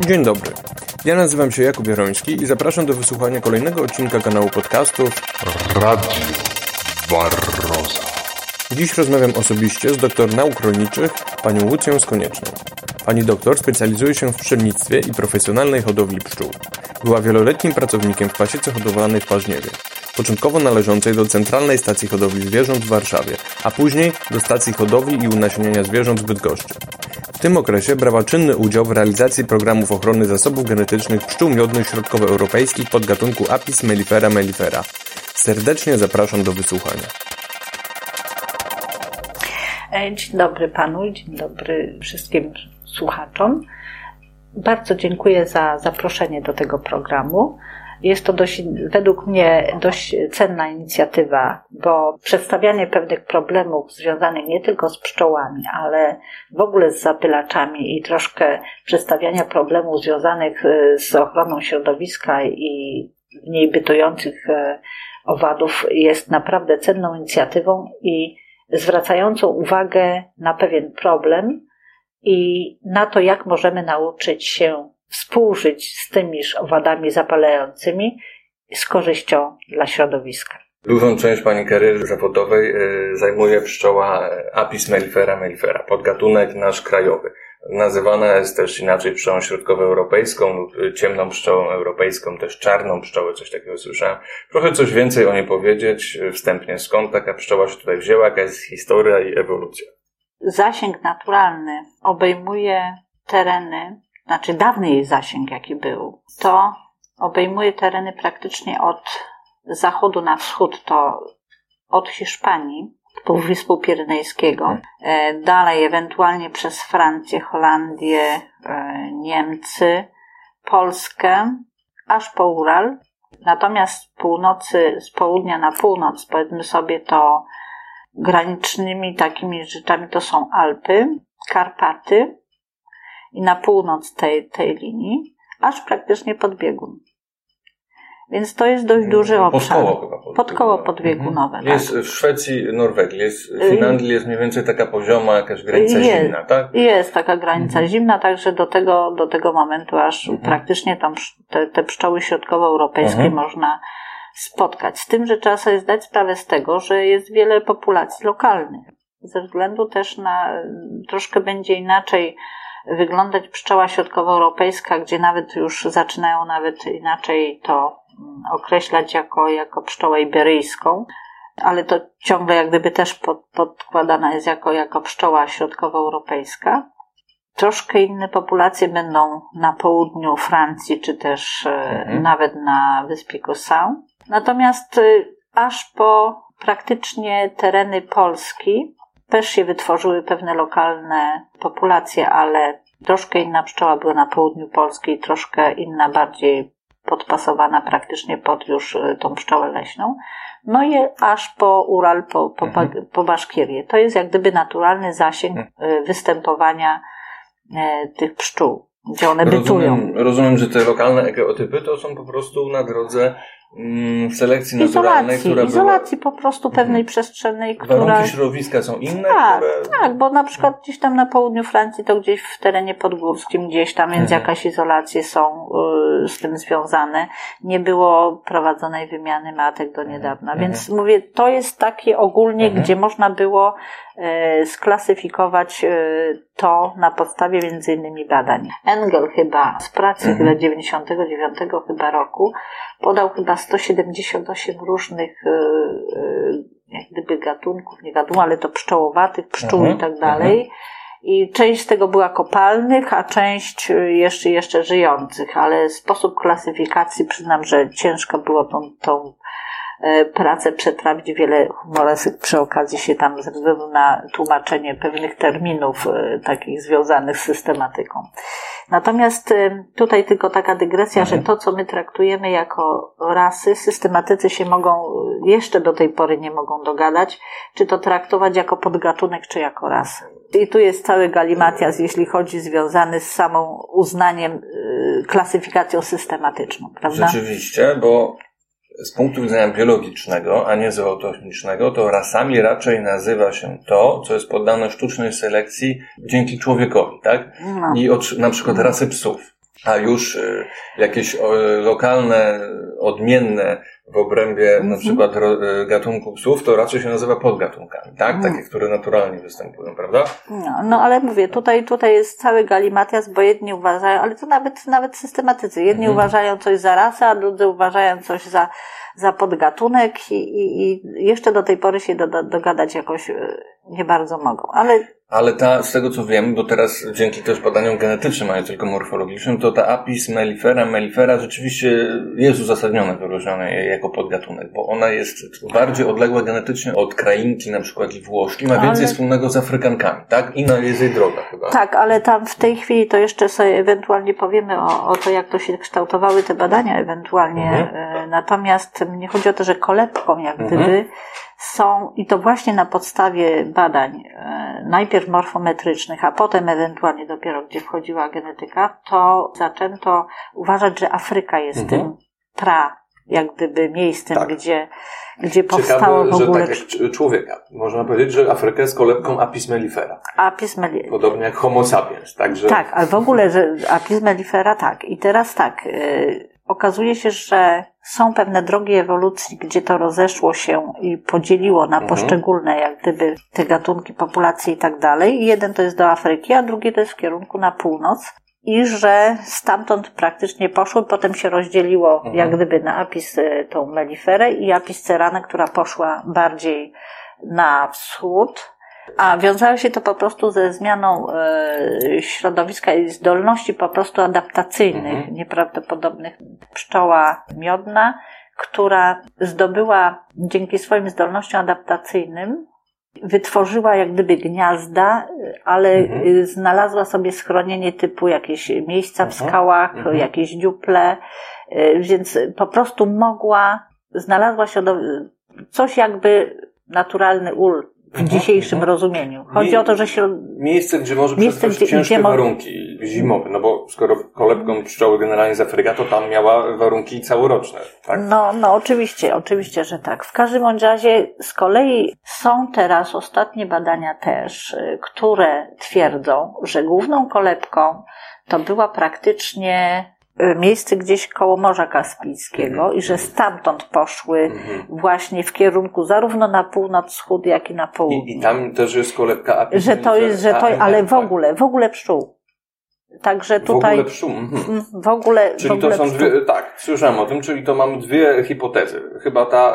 Dzień dobry. Ja nazywam się Jakub Jaroński i zapraszam do wysłuchania kolejnego odcinka kanału podcastów Radio Barroza. Dziś rozmawiam osobiście z doktor nauk rolniczych, panią Łucją Skonieczną. Pani doktor specjalizuje się w pszczelnictwie i profesjonalnej hodowli pszczół. Była wieloletnim pracownikiem w pasiece hodowlanej w Paźniewie, początkowo należącej do Centralnej Stacji Hodowli Zwierząt w Warszawie, a później do Stacji Hodowli i Unasieniania Zwierząt w Bydgoszczy. Tym okresie brała czynny udział w realizacji programów ochrony zasobów genetycznych pszczół miodnych środkowoeuropejskich podgatunku Apis mellifera mellifera. Serdecznie zapraszam do wysłuchania. E, Dzień dobry panu, dzień dobry wszystkim słuchaczom. Bardzo dziękuję za zaproszenie do tego programu. Jest to dość, według mnie dość cenna inicjatywa, bo przedstawianie pewnych problemów związanych nie tylko z pszczołami, ale w ogóle z zapylaczami i troszkę przedstawiania problemów związanych e, z ochroną środowiska i w niej bytujących e, owadów jest naprawdę cenną inicjatywą i zwracającą uwagę na pewien problem i na to, jak możemy nauczyć się współżyć z tymiż owadami zapalającymi z korzyścią dla środowiska. Dużą część Pani kariery zawodowej e, zajmuje pszczoła e, Apis mellifera mellifera, podgatunek nasz krajowy. Nazywana jest też inaczej pszczołą środkowoeuropejską lub e, ciemną pszczołą europejską, też czarną pszczołę, coś takiego słyszałem. Proszę coś więcej o niej powiedzieć wstępnie. Skąd taka pszczoła się tutaj wzięła, jaka jest historia i ewolucja? Zasięg naturalny obejmuje tereny, znaczy dawny jej zasięg, jaki był, to obejmuje tereny praktycznie od zachodu na wschód, to od Hiszpanii, Półwyspu Pirenejskiego, e, dalej ewentualnie przez Francję, Holandię, e, Niemcy, Polskę, aż po Ural. Natomiast z północy, z południa na północ, powiedzmy sobie to granicznymi takimi rzeczami to są Alpy, Karpaty i na północ tej, tej linii, aż praktycznie pod biegun. Więc to jest dość duży obszar. Pod koło chyba. Pod, Pod koło podbiegunowe. Mhm. Jest tak. w Szwecji, Norwegii, jest w Finlandii jest mniej więcej taka pozioma, jakaś granica Jest. zimna, tak? Jest taka granica Mhm. zimna, także do tego, do tego momentu aż Mhm. praktycznie tam te, te pszczoły środkowoeuropejskie Mhm. można spotkać. Z tym, że trzeba sobie zdać sprawę z tego, że jest wiele populacji lokalnych. Ze względu też na troszkę będzie inaczej wyglądać pszczoła środkowoeuropejska, gdzie nawet już zaczynają nawet inaczej to mm, określać jako, jako pszczołę iberyjską, ale to ciągle jak gdyby też pod, podkładana jest jako, jako pszczoła środkowoeuropejska. Troszkę inne populacje będą na południu Francji, czy też e, Mhm. nawet na wyspie Curaçao. Natomiast y, aż po praktycznie tereny Polski też się wytworzyły pewne lokalne populacje, ale troszkę inna pszczoła była na południu Polski troszkę inna, bardziej podpasowana praktycznie pod już y, tą pszczołę leśną. No i aż po Ural, po, po, Mhm. po Baszkirię. To jest jak gdyby naturalny zasięg y, występowania e, tych pszczół, gdzie one bytują. Rozumiem, rozumiem, że te lokalne egeotypy to są po prostu na drodze selekcji naturalnej, Izolacji, która izolacji po prostu pewnej Mhm. przestrzennej, była... która... Warunki środowiska są inne, Tak, które... tak, bo na przykład gdzieś tam na południu Francji, to gdzieś w terenie podgórskim, gdzieś tam, więc Mhm. jakaś izolacje są y, z tym związane. Nie było prowadzonej wymiany matek do niedawna, Mhm. więc mówię, to jest takie ogólnie, Mhm. gdzie można było y, sklasyfikować y, to na podstawie między innymi badań. Engel chyba z pracy Mhm. chyba 99 chyba roku podał chyba 178 różnych y, y, jak gdyby gatunków, nie gatunków, ale to pszczołowatych, pszczół Mhm, i tak dalej. I część z tego była kopalnych, a część y, jeszcze, jeszcze żyjących, ale sposób klasyfikacji przyznam, że ciężko było tą, tą e, pracę przetrawić. Wiele humoresyk przy okazji się tam względu na tłumaczenie pewnych terminów e, takich związanych z systematyką. Natomiast e, tutaj tylko taka dygresja, że to, co my traktujemy jako rasy, systematycy się mogą, jeszcze do tej pory nie mogą dogadać, czy to traktować jako podgatunek, czy jako rasę. I tu jest cały galimatias, jeśli chodzi związany z samą uznaniem, klasyfikacją systematyczną, prawda? Rzeczywiście, bo z punktu widzenia biologicznego, a nie zootechnicznego, to rasami raczej nazywa się to, co jest poddane sztucznej selekcji dzięki człowiekowi, tak? No. I od, na przykład rasy psów. A już y, jakieś y, lokalne, odmienne w obrębie na Mhm. przykład y, gatunku psów, to raczej się nazywa podgatunkami, tak? Mhm. Takie, które naturalnie występują, prawda? No, no ale mówię, tutaj, tutaj jest cały galimatias, bo jedni uważają, ale to nawet, nawet systematycy. Jedni Mhm. uważają coś za rasę, a drudzy uważają coś za, za podgatunek i, i, i jeszcze do tej pory się do, do, dogadać jakoś e, nie bardzo mogą. Ale Ale ta, z tego co wiem, bo teraz dzięki też badaniom genetycznym, a nie tylko morfologicznym, to ta apis mellifera, mellifera rzeczywiście jest uzasadnione wyróżnione jako podgatunek, bo ona jest bardziej odległa genetycznie od krainki, na przykład i włoszki, ma Ale- więcej wspólnego z Afrykankami, tak? Inna jest jej droga chyba. tak, ale tam w tej chwili to jeszcze sobie ewentualnie powiemy o, o to, jak to się kształtowały te badania ewentualnie. Mhm. E, Natomiast mnie chodzi o to, że kolebką jak Mhm. gdyby są, i to właśnie na podstawie badań, e, najpierw morfometrycznych, a potem ewentualnie dopiero gdzie wchodziła genetyka, to zaczęto uważać, że Afryka jest Mhm. tym pra, jak gdyby miejscem, Tak. gdzie, gdzie powstało w ogóle tak jak człowieka. Można powiedzieć, że Afryka jest kolebką apis mellifera. apis melli- Podobnie jak homo sapiens, także... Tak, ale w ogóle, że apis mellifera tak. I teraz tak, yy, okazuje się, że są pewne drogi ewolucji, gdzie to rozeszło się i podzieliło na Mhm. poszczególne, jak gdyby, te gatunki, populacje i tak dalej. Jeden to jest do Afryki, a drugi to jest w kierunku na północ. I że stamtąd praktycznie poszły, potem się rozdzieliło, Mhm. jak gdyby, na apis y, tą meliferę i apis ceranę, która poszła bardziej na wschód, a wiązało się to po prostu ze zmianą e, środowiska i zdolności po prostu adaptacyjnych, Mhm. nieprawdopodobnych. Pszczoła miodna, która zdobyła dzięki swoim zdolnościom adaptacyjnym, wytworzyła jak gdyby gniazda, ale Mhm. y, znalazła sobie schronienie typu jakieś miejsca w Mhm. skałach, Mhm. jakieś dziuple, y, więc po prostu mogła, znalazła się do, coś jakby naturalny ul w Mhm, dzisiejszym mhm. rozumieniu. Chodzi Nie- o to, że się Miejsce, gdzie może Miejsce, gdzie- ciężkie gdzie warunki zimowe, no bo skoro kolebką pszczoły generalnie z Afryka, to tam miała warunki całoroczne, tak? No, no oczywiście, oczywiście, że tak. W każdym razie z kolei są teraz ostatnie badania też, y, które twierdzą, że główną kolebką to była praktycznie miejsce gdzieś koło Morza Kaspijskiego Mhm. i że stamtąd poszły Mhm. właśnie w kierunku zarówno na północ, wschód, jak i na południe. I, I tam też jest kolebka apis że to jest, że to, ale w tak? ogóle, w ogóle pszczół. Także W tutaj ogóle pszczół. Mhm. w ogóle, w Czyli ogóle to są dwie, tak, słyszałem o tym, czyli to mamy dwie hipotezy. Chyba ta, e,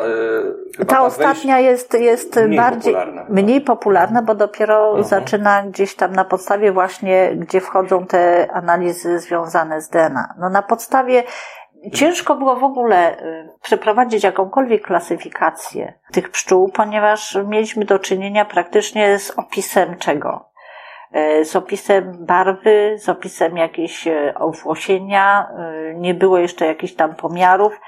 chyba Ta wejś- ostatnia jest, jest mniej bardziej popularna. mniej popularna, bo dopiero Mhm. zaczyna gdzieś tam na podstawie właśnie, gdzie wchodzą te analizy związane z DNA. No na podstawie ciężko było w ogóle y, przeprowadzić jakąkolwiek klasyfikację tych pszczół, ponieważ mieliśmy do czynienia praktycznie z opisem czego? Y, Z opisem barwy, z opisem jakiejś y, owłosienia, y, nie było jeszcze jakichś tam pomiarów.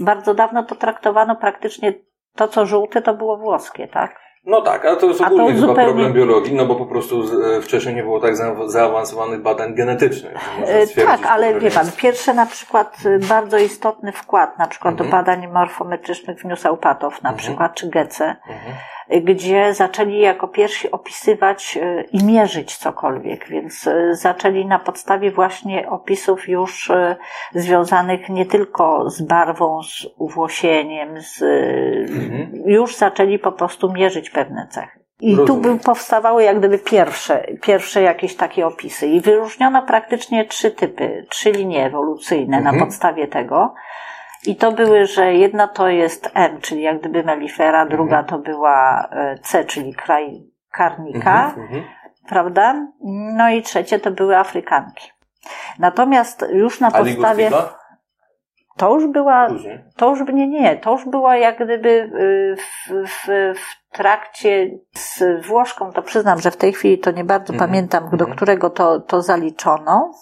Bardzo dawno to traktowano praktycznie to, co żółte, to było włoskie, tak? No tak, ale to jest A to ogólnie chyba zupełnie- problem biologii, no bo po prostu e, wcześniej nie było tak za, zaawansowanych badań genetycznych. E, Tak, ale wie pan, pierwszy na przykład bardzo istotny wkład, na przykład do Mhm. badań morfometrycznych wniósł Eupatow, na Mhm. przykład, czy Gece, Mhm. y, gdzie zaczęli jako pierwsi opisywać y, i mierzyć cokolwiek, więc y, zaczęli na podstawie właśnie opisów już y, związanych nie tylko z barwą, z uwłosieniem, z, Mhm. już zaczęli po prostu mierzyć pewne cechy. I tu Rozumiem. by powstawały jak gdyby pierwsze, pierwsze jakieś takie opisy. I wyróżniono praktycznie trzy typy, trzy linie ewolucyjne Mhm. na podstawie tego. I to były, że jedna to jest M, czyli jak gdyby melifera, druga to była e, C, czyli kraj karnika, Mhm. Mhm. prawda? No i trzecie to były Afrykanki. Natomiast już na podstawie, to już była Później. to już nie, nie, to już była jak gdyby y, w, w, w trakcie z Włoszką, to przyznam, że w tej chwili to nie bardzo Mhm, pamiętam, do mhm. którego to, to zaliczono,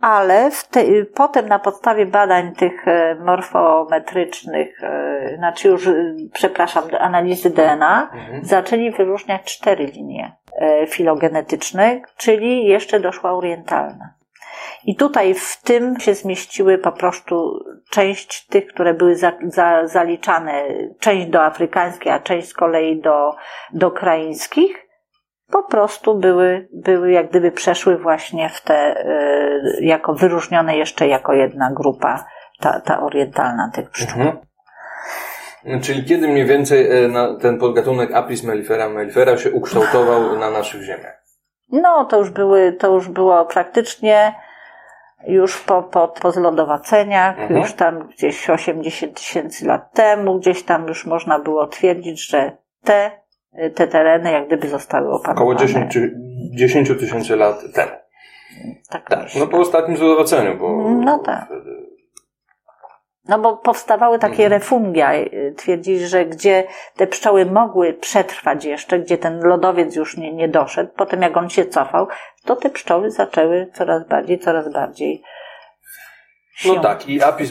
ale w te, potem na podstawie badań tych e, morfometrycznych, e, znaczy już, y, przepraszam, analizy DNA, Mhm. zaczęli wyróżniać cztery linie e, filogenetyczne, czyli jeszcze doszła orientalna. I tutaj w tym się zmieściły po prostu część tych, które były za, za, zaliczane, część do afrykańskiej, a część z kolei do, do kraińskich. Po prostu były, były jak gdyby przeszły właśnie w te, y, jako wyróżnione jeszcze jako jedna grupa, ta, ta orientalna tych pszczół. Mhm. Czyli kiedy mniej więcej e, ten podgatunek Apis mellifera mellifera się ukształtował na naszych ziemiach? No, to już były, to już było praktycznie już po, po, po zlodowaceniach, Mhm. już tam gdzieś 80 tysięcy lat temu, gdzieś tam już można było twierdzić, że te, te tereny jak gdyby zostały opanowane. Około 10 czy 10 tysięcy lat temu. Tak, Tak, no po ostatnim zlodowaceniu, bo... No tak. No bo powstawały takie Mhm. refungia. y, Twierdzi, że gdzie te pszczoły mogły przetrwać jeszcze, gdzie ten lodowiec już nie, nie doszedł, potem jak on się cofał, to te pszczoły zaczęły coraz bardziej, coraz bardziej No tak, i Apis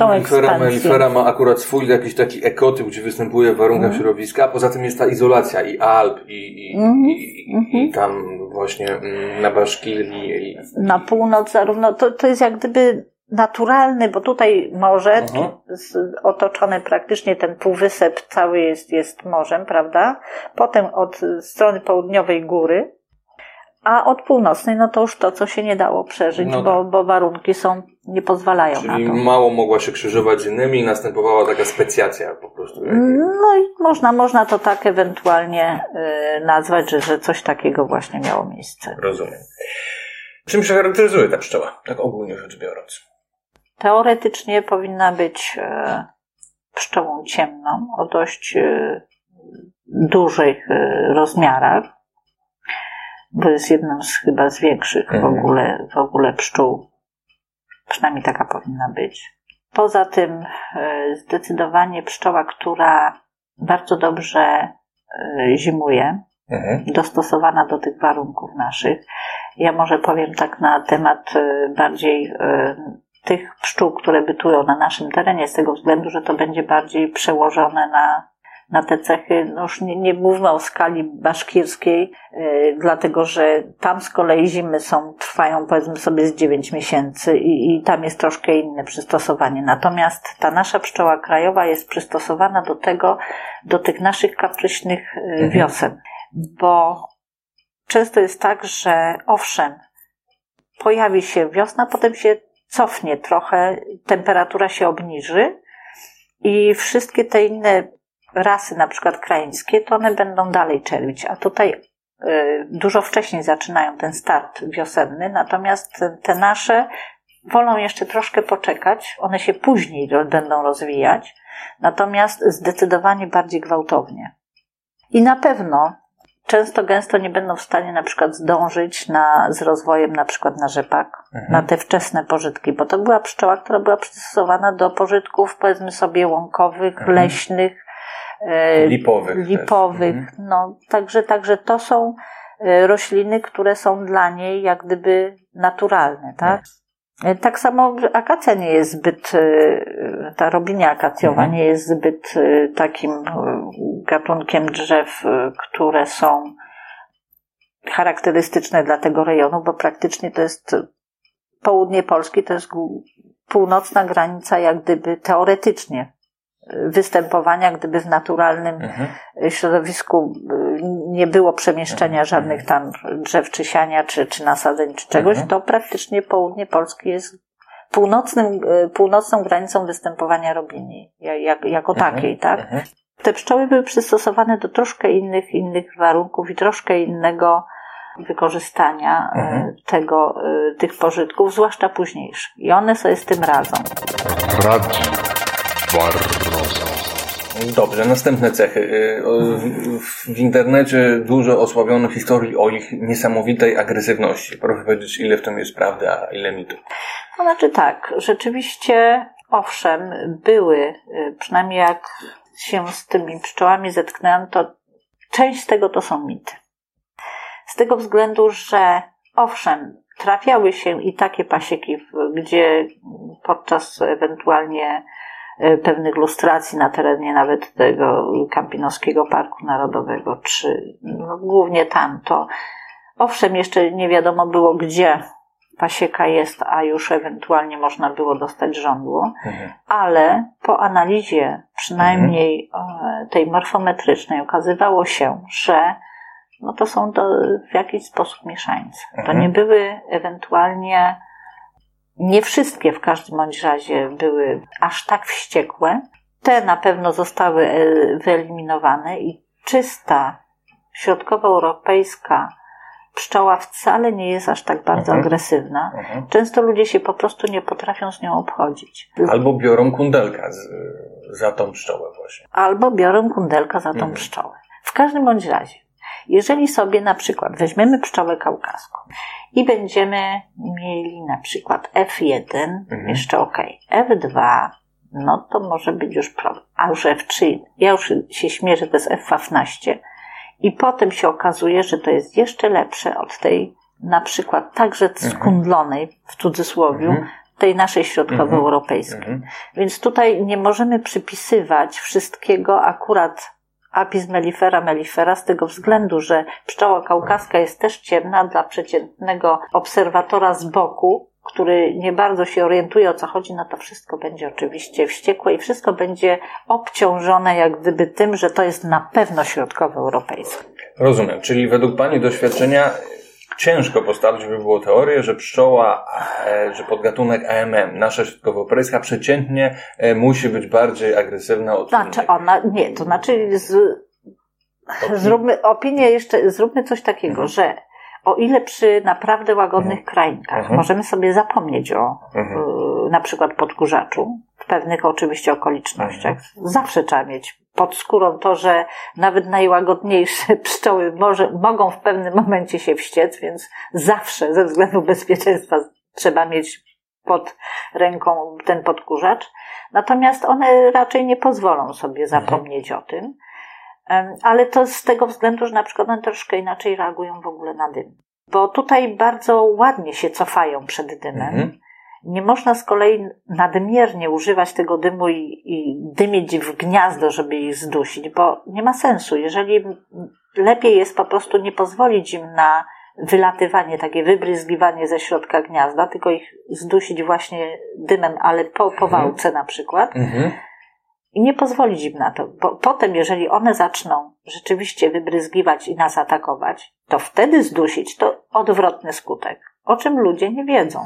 mellifera ma akurat swój jakiś taki ekotyp, gdzie występuje w warunkach Mhm. środowiska, a poza tym jest ta izolacja i Alp, i, i, Mhm. i, i tam właśnie mm, na Baszkilii. I... na północ zarówno, to, to jest jak gdyby naturalny, bo tutaj morze Mhm. z, otoczone praktycznie ten półwysep cały jest, jest morzem, prawda? Potem od strony południowej góry, a od północnej, no to już to, co się nie dało przeżyć, No bo, bo warunki są, nie pozwalają Czyli na to. mało mogła się krzyżować z innymi i następowała taka specjacja po prostu. No i można, można to tak ewentualnie y, nazwać, że, że coś takiego właśnie miało miejsce. Rozumiem. Czym się charakteryzuje ta pszczoła, tak ogólnie rzecz biorąc? Teoretycznie powinna być e, pszczołą ciemną o dość e, dużych e, rozmiarach, bo jest jedną z chyba z większych w Mhm. ogóle, w ogóle pszczół. Przynajmniej taka powinna być. Poza tym e, zdecydowanie pszczoła, która bardzo dobrze e, zimuje, Mhm. dostosowana do tych warunków naszych. Ja może powiem tak na temat e, bardziej tych pszczół, które bytują na naszym terenie, z tego względu, że to będzie bardziej przełożone na, na te cechy. No już nie, nie mówmy o skali baszkirskiej, e, dlatego że tam z kolei zimy są, trwają powiedzmy sobie z 9 miesięcy i, i tam jest troszkę inne przystosowanie. Natomiast ta nasza pszczoła krajowa jest przystosowana do tego, do tych naszych kapryśnych e, wiosen bo często jest tak, że owszem, pojawi się wiosna, potem się cofnie trochę, temperatura się obniży i wszystkie te inne rasy, na przykład krajeńskie, to one będą dalej czerwić, a tutaj y, dużo wcześniej zaczynają ten start wiosenny, natomiast te, nasze wolą jeszcze troszkę poczekać, one się później będą rozwijać, natomiast zdecydowanie bardziej gwałtownie. I na pewno często gęsto nie będą w stanie na przykład zdążyć na, z rozwojem na przykład na rzepak, Mhm. na te wczesne pożytki, bo to była pszczoła, która była przystosowana do pożytków powiedzmy sobie łąkowych, Mhm. leśnych, Lipowych. też. lipowych. Mhm. No, także, także to są e, rośliny, które są dla niej jak gdyby naturalne, tak? E, Tak samo akacja nie jest zbyt, e, ta robinia akacjowa Mhm. nie jest zbyt e, takim e, gatunkiem drzew, e, które są charakterystyczne dla tego rejonu, bo praktycznie to jest południe Polski, to jest północna granica jak gdyby teoretycznie e, występowania, gdyby w naturalnym Mhm. środowisku y, nie było przemieszczenia żadnych tam drzew czy siania, czy, czy nasadzeń, czy czegoś, Mhm. to praktycznie południe Polski jest północnym, y, północną granicą występowania robini, ja- jak, jako Mhm. takiej, tak? Mhm. Te pszczoły były przystosowane do troszkę innych, innych warunków i troszkę innego wykorzystania y, Mhm. tego, tych pożytków, zwłaszcza późniejszych. I one sobie z tym radzą. Barroso. Dobrze, następne cechy. Y, w- W internecie dużo osłabiono historii o ich niesamowitej agresywności. Proszę powiedzieć, ile w tym jest prawdy, a ile mitu. To znaczy tak, rzeczywiście, owszem, były, y, przynajmniej jak się z tymi pszczołami zetknęłam, to część z tego to są mity. Z tego względu, że owszem, trafiały się i takie pasieki, gdzie podczas ewentualnie pewnych lustracji na terenie nawet tego Kampinoskiego Parku Narodowego, czy no, głównie tam, to owszem, jeszcze nie wiadomo było, gdzie pasieka jest, a już ewentualnie można było dostać żądło, Mhm. ale po analizie przynajmniej e, tej morfometrycznej okazywało się, że no to są to w jakiś sposób mieszańce. To Mhm. nie były ewentualnie, nie wszystkie w każdym bądź razie były aż tak wściekłe. Te na pewno zostały e, wyeliminowane i czysta środkowoeuropejska pszczoła wcale nie jest aż tak bardzo Mhm. agresywna. Mhm. Często ludzie się po prostu nie potrafią z nią obchodzić. Albo biorą kundelka z, za tą pszczołę właśnie. albo biorą kundelka za tą Mhm. pszczołę. W każdym bądź razie, jeżeli sobie na przykład weźmiemy pszczołę kaukaską i będziemy mieli na przykład F1, Mhm. jeszcze ok, F2, no to może być już problem. A już F3, ja już się śmierzę, to jest F15 i potem się okazuje, że to jest jeszcze lepsze od tej na przykład także skundlonej, w cudzysłowie, Mhm. tej naszej środkowoeuropejskiej. Mhm. Więc tutaj nie możemy przypisywać wszystkiego akurat Apis mellifera mellifera z tego względu, że pszczoła kaukaska jest też ciemna dla przeciętnego obserwatora z boku, który nie bardzo się orientuje o co chodzi, no to wszystko będzie oczywiście wściekłe i wszystko będzie obciążone jak gdyby tym, że to jest na pewno środkowoeuropejskie. Rozumiem, czyli według Pani doświadczenia ciężko postawić by było teorię, że pszczoła, e, że podgatunek AMM, nasza środkowoeuropejska, przeciętnie e, musi być bardziej agresywna od Znaczy innych. ona, nie, to znaczy z, zróbmy opinię jeszcze, zróbmy coś takiego, Mhm. że o ile przy naprawdę łagodnych krainkach Mhm. możemy sobie zapomnieć o Mhm. y, na przykład podkurzaczu, w pewnych oczywiście okolicznościach, Mhm. zawsze trzeba mieć pod skórą to, że nawet najłagodniejsze pszczoły może, mogą w pewnym momencie się wściec, więc zawsze ze względu bezpieczeństwa trzeba mieć pod ręką ten podkurzacz. Natomiast one raczej nie pozwolą sobie zapomnieć o tym. Ale to z tego względu, że na przykład one troszkę inaczej reagują w ogóle na dym. Bo tutaj bardzo ładnie się cofają przed dymem. Mhm. Nie można z kolei nadmiernie używać tego dymu i, i dymić w gniazdo, żeby ich zdusić, bo nie ma sensu. Jeżeli lepiej jest po prostu nie pozwolić im na wylatywanie, takie wybryzgiwanie ze środka gniazda, tylko ich zdusić właśnie dymem, ale po, po wałce na przykład Mhm. i nie pozwolić im na to, bo potem, jeżeli one zaczną rzeczywiście wybryzgiwać i nas atakować, to wtedy zdusić to odwrotny skutek, o czym ludzie nie wiedzą.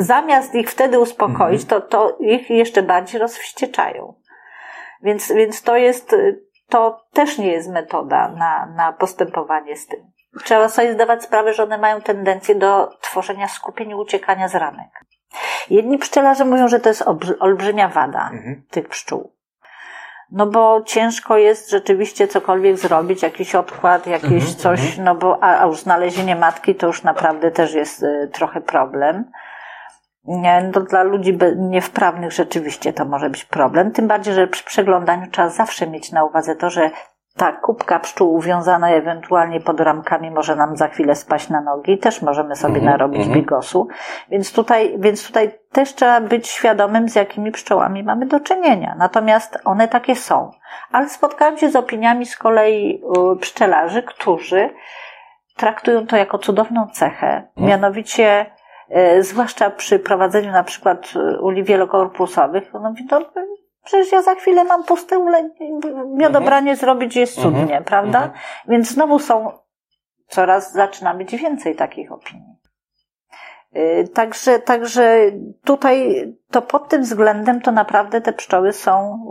Zamiast ich wtedy uspokoić, to, to ich jeszcze bardziej rozwścieczają. Więc, więc to jest, to też nie jest metoda na, na postępowanie z tym. Trzeba sobie zdawać sprawę, że one mają tendencję do tworzenia skupień i uciekania z ranek. Jedni pszczelarze mówią, że to jest olbrzy- olbrzymia wada Mhm. tych pszczół. No bo ciężko jest rzeczywiście cokolwiek zrobić, jakiś odkład, jakieś Mhm, coś, no bo a, a już znalezienie matki to już naprawdę też jest y, trochę problem. No dla ludzi niewprawnych rzeczywiście to może być problem, tym bardziej, że przy przeglądaniu trzeba zawsze mieć na uwadze to, że ta kubka pszczół uwiązana ewentualnie pod ramkami może nam za chwilę spaść na nogi i też możemy sobie Mhm, narobić mhm. bigosu. Więc tutaj, więc tutaj też trzeba być świadomym, z jakimi pszczołami mamy do czynienia. Natomiast one takie są. Ale spotkałam się z opiniami z kolei y, pszczelarzy, którzy traktują to jako cudowną cechę. Mianowicie, y, zwłaszcza przy prowadzeniu na przykład y, uli wielokorpusowych, no mówi, no, przecież ja za chwilę mam puste ule, miodobranie zrobić jest cudnie, Mhm. prawda? Mhm. Więc znowu są, coraz zaczyna być więcej takich opinii. Y, Także, także tutaj to pod tym względem to naprawdę te pszczoły są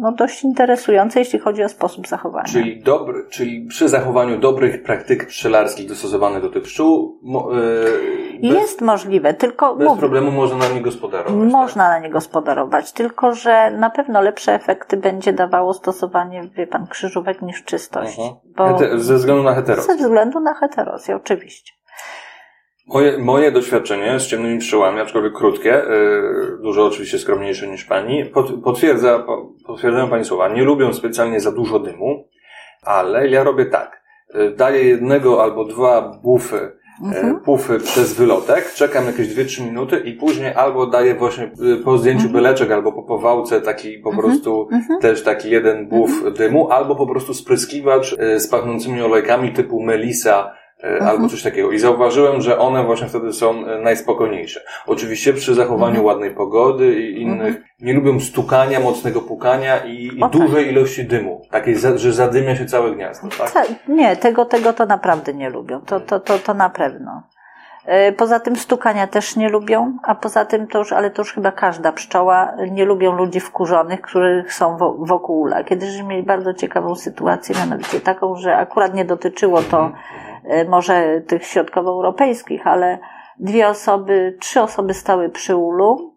no, dość interesujące, jeśli chodzi o sposób zachowania. Czyli, dobry, czyli przy zachowaniu dobrych praktyk pszczelarskich dostosowanych do tych pszczół, e, bez, Jest możliwe, tylko bez mówię, problemu można na nie gospodarować. można na nie gospodarować, tylko że na pewno lepsze efekty będzie dawało stosowanie, wie pan, krzyżówek niż czystość. Mhm. Bo Hete- ze względu na heteros. ze względu na heterosję, oczywiście. Moje, moje doświadczenie z ciemnymi pszczołami, aczkolwiek krótkie, yy, dużo oczywiście skromniejsze niż pani, pot, potwierdza, po- potwierdzają pani słowa. Nie lubią specjalnie za dużo dymu, ale ja robię tak. Yy, daję jednego albo dwa bufy, Mhm. yy, pufy przez wylotek, czekam jakieś 2-3 minuty i później albo daję właśnie po zdjęciu byleczek, albo po powałce taki po prostu Mhm. też taki jeden buf dymu, albo po prostu spryskiwacz z pachnącymi olejkami typu melisa, e, albo coś takiego. I zauważyłem, że one właśnie wtedy są e, najspokojniejsze. Oczywiście przy zachowaniu Mhm. ładnej pogody i innych, nie lubią stukania, mocnego pukania i, i dużej ilości dymu. Takiej, że zadymia się całe gniazdo, tak? Ta, nie, tego, tego to naprawdę nie lubią. To, to, to, to na pewno. E, Poza tym stukania też nie lubią, a poza tym to już, ale to już chyba każda pszczoła, nie lubią ludzi wkurzonych, których są wo- wokół ula. Kiedyś mieli bardzo ciekawą sytuację, mianowicie taką, że akurat nie dotyczyło to e, może tych środkowoeuropejskich, ale dwie osoby, trzy osoby stały przy ulu,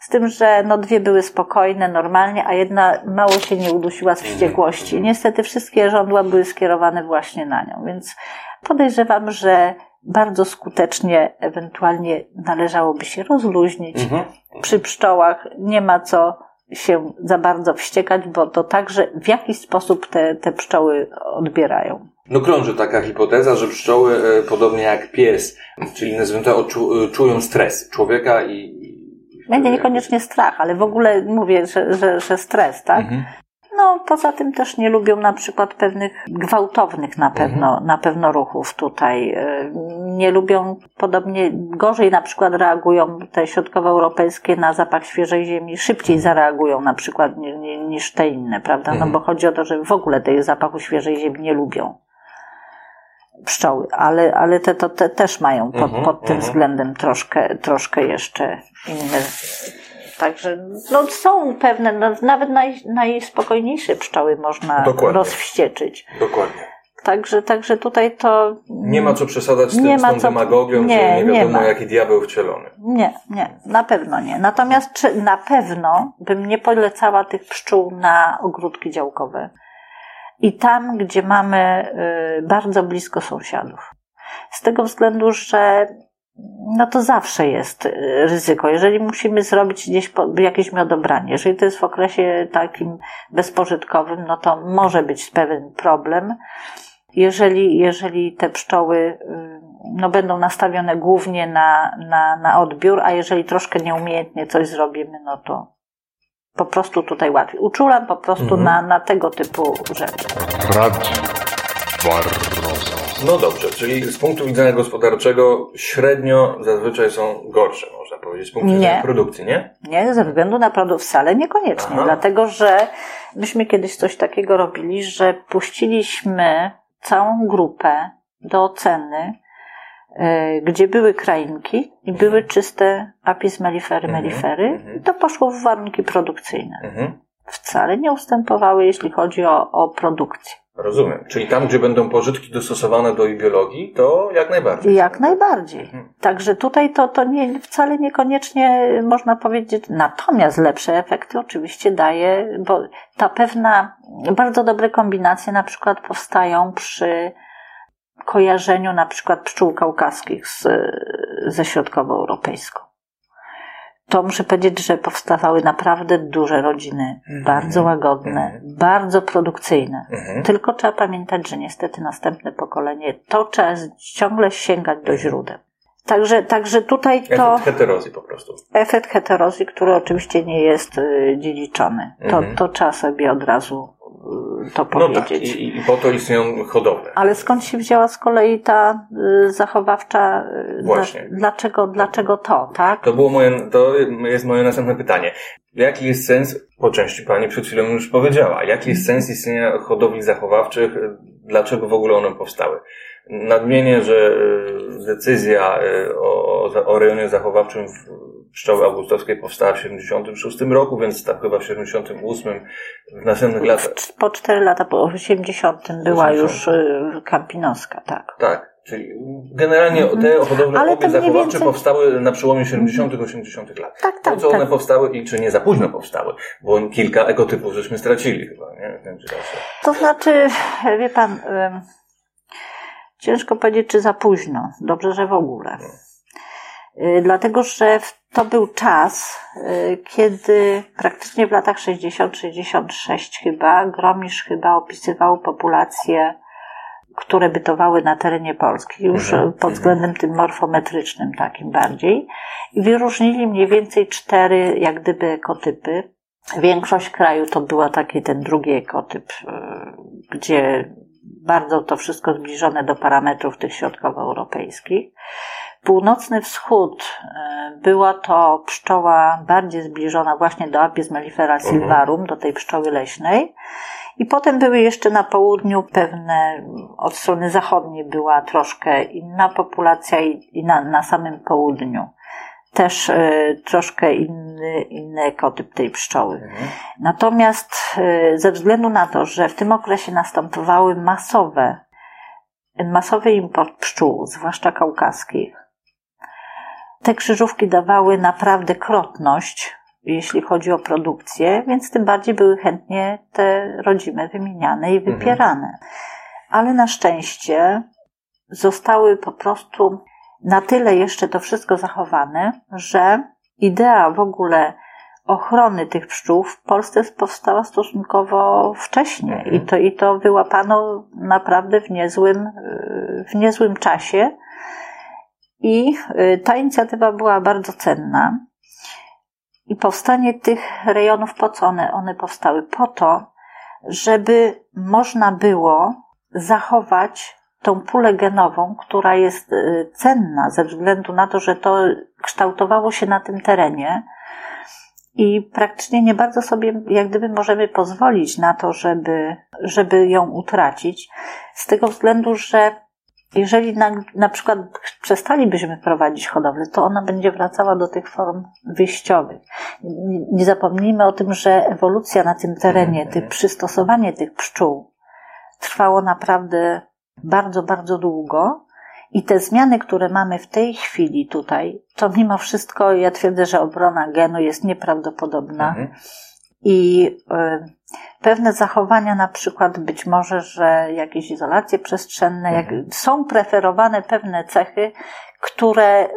z tym, że no dwie były spokojne, normalnie, a jedna mało się nie udusiła z wściekłości. Niestety wszystkie żądła były skierowane właśnie na nią, więc podejrzewam, że bardzo skutecznie ewentualnie należałoby się rozluźnić. Mhm. Przy pszczołach nie ma co się za bardzo wściekać, bo to także w jakiś sposób te, te pszczoły odbierają. No krąży taka hipoteza, że pszczoły, e, podobnie jak pies, czyli zwierzęta odczu- e, czują stres człowieka i... Będzie niekoniecznie strach, ale w ogóle mówię, że, że, że stres, tak? Mhm. No, poza tym też nie lubią na przykład pewnych gwałtownych na pewno, na pewno ruchów tutaj. Y, Nie lubią, podobnie gorzej na przykład reagują te środkowoeuropejskie na zapach świeżej ziemi, szybciej zareagują na przykład ni- ni- niż te inne, prawda? No Mhm. bo chodzi o to, że w ogóle tej zapachu świeżej ziemi nie lubią pszczoły, ale, ale te, to te też mają pod, Mhm, pod tym mhm. względem troszkę, troszkę jeszcze inne. Także no, są pewne, no, nawet naj, najspokojniejsze pszczoły można Dokładnie. rozwścieczyć. Dokładnie. Także, także tutaj to. Nie ma co przesadzać z, tym, Nie z tą co- demagogią, nie, że nie nie wiadomo ma. jaki diabeł wcielony. Nie, nie, na pewno nie. Natomiast czy, na pewno bym nie polecała tych pszczół na ogródki działkowe. I tam, gdzie mamy y, bardzo blisko sąsiadów. Z tego względu, że no to zawsze jest y, ryzyko. Jeżeli musimy zrobić gdzieś jakieś miodobranie, jeżeli to jest w okresie takim bezpożytkowym, no to może być pewien problem. Jeżeli, jeżeli te pszczoły y, no, będą nastawione głównie na, na, na odbiór, a jeżeli troszkę nieumiejętnie coś zrobimy, no to po prostu tutaj łatwiej. Uczulam po prostu Mhm. na, na tego typu rzeczy. Radio Barroso. No dobrze, czyli z punktu widzenia gospodarczego średnio zazwyczaj są gorsze, można powiedzieć, z punktu Nie. widzenia produkcji, nie? Nie, ze względu na produkt wcale niekoniecznie, Aha. dlatego że myśmy kiedyś coś takiego robili, że puściliśmy całą grupę do oceny, gdzie były krainki i były czyste apis mellifery, Mhm, mellifery, mhm. i to poszło w warunki produkcyjne. Mhm. Wcale nie ustępowały, jeśli chodzi o, o produkcję. Rozumiem. Czyli tam, gdzie będą pożytki dostosowane do ich biologii, to jak najbardziej. Jak najbardziej. Mhm. Także tutaj to, to nie, wcale niekoniecznie można powiedzieć. Natomiast lepsze efekty oczywiście daje, bo ta pewna, bardzo dobre kombinacje na przykład powstają przy kojarzeniu na przykład pszczół kaukaskich z, ze środkowoeuropejską. To muszę powiedzieć, że powstawały naprawdę duże rodziny, bardzo łagodne, Mhm. bardzo produkcyjne. Mhm. Tylko trzeba pamiętać, że niestety następne pokolenie to trzeba ciągle sięgać do źródeł. Także, także tutaj to Efekt heterozji po prostu. efekt heterozji, który oczywiście nie jest y, dziedziczony. To, Mhm. to trzeba sobie od razu y, to No tak, powiedzieć. i, i po to istnieją hodowle. Ale skąd się wzięła z kolei ta y, zachowawcza? y, Właśnie. Dla, dlaczego, dlaczego to, tak? To było moje, to jest moje następne pytanie. Jaki jest sens, po części Pani przed chwilą już powiedziała, jaki jest sens istnienia hodowli zachowawczych, dlaczego w ogóle one powstały? Nadmienię, że e, decyzja o, o rejonie zachowawczym w pszczoły augustowskiej powstała w 76 roku, więc tak chyba w 78 w następnych latach. Po 4 lata, po 80 była 80. już y, Kampinoska, tak. Tak, czyli generalnie te hodowle Mhm. Ale mniej zachowawcze więcej- Mhm. powstały na przełomie 70 i 80 lat. Tak, Po tak, co one tak. powstały i czy nie za późno powstały? Bo kilka ekotypów żeśmy stracili chyba, nie? W tym czasie. To znaczy, wie pan, ciężko powiedzieć, czy za późno. Dobrze, że w ogóle. Y, Dlatego, że w- to był czas, y, kiedy praktycznie w latach 60-66 chyba Gromisz chyba opisywał populacje, które bytowały na terenie Polski, już Mhm, y, pod względem tym morfometrycznym takim bardziej. I wyróżnili mniej więcej cztery, jak gdyby, ekotypy. Większość kraju to była taki ten drugi ekotyp, y, gdzie bardzo to wszystko zbliżone do parametrów tych środkowoeuropejskich. Północny wschód e, była to pszczoła bardziej zbliżona właśnie do Apis mellifera silvarum, do tej pszczoły leśnej. I potem były jeszcze na południu pewne, od strony zachodniej była troszkę inna populacja i, i na, na samym południu też y, troszkę inny, inny ekotyp tej pszczoły. Mhm. Natomiast y, ze względu na to, że w tym okresie następowały masowe, masowy import pszczół, zwłaszcza kaukaskich, te krzyżówki dawały naprawdę krotność, jeśli chodzi o produkcję, więc tym bardziej były chętnie te rodzime wymieniane i mhm. wypierane. Mhm. Ale na szczęście zostały po prostu na tyle jeszcze to wszystko zachowane, że idea w ogóle ochrony tych pszczół w Polsce powstała stosunkowo wcześnie mhm. i to, i to wyłapano naprawdę w niezłym, w niezłym czasie. I y, ta inicjatywa była bardzo cenna. I powstanie tych rejonów, po co one, one powstały? Po to, żeby można było zachować tą pulę genową, która jest y, cenna ze względu na to, że to kształtowało się na tym terenie i praktycznie nie bardzo sobie jak gdyby możemy pozwolić na to, żeby, żeby ją utracić, z tego względu, że jeżeli na, na przykład przestalibyśmy prowadzić hodowlę, to ona będzie wracała do tych form wyjściowych. Nie, zapomnijmy o tym, że ewolucja na tym terenie, tych, przystosowanie tych pszczół trwało naprawdę bardzo, bardzo długo. I te zmiany, które mamy w tej chwili tutaj, to mimo wszystko ja twierdzę, że obrona genu jest nieprawdopodobna. Mhm. I y, pewne zachowania, na przykład być może, że jakieś izolacje przestrzenne, mhm. jak, są preferowane pewne cechy, które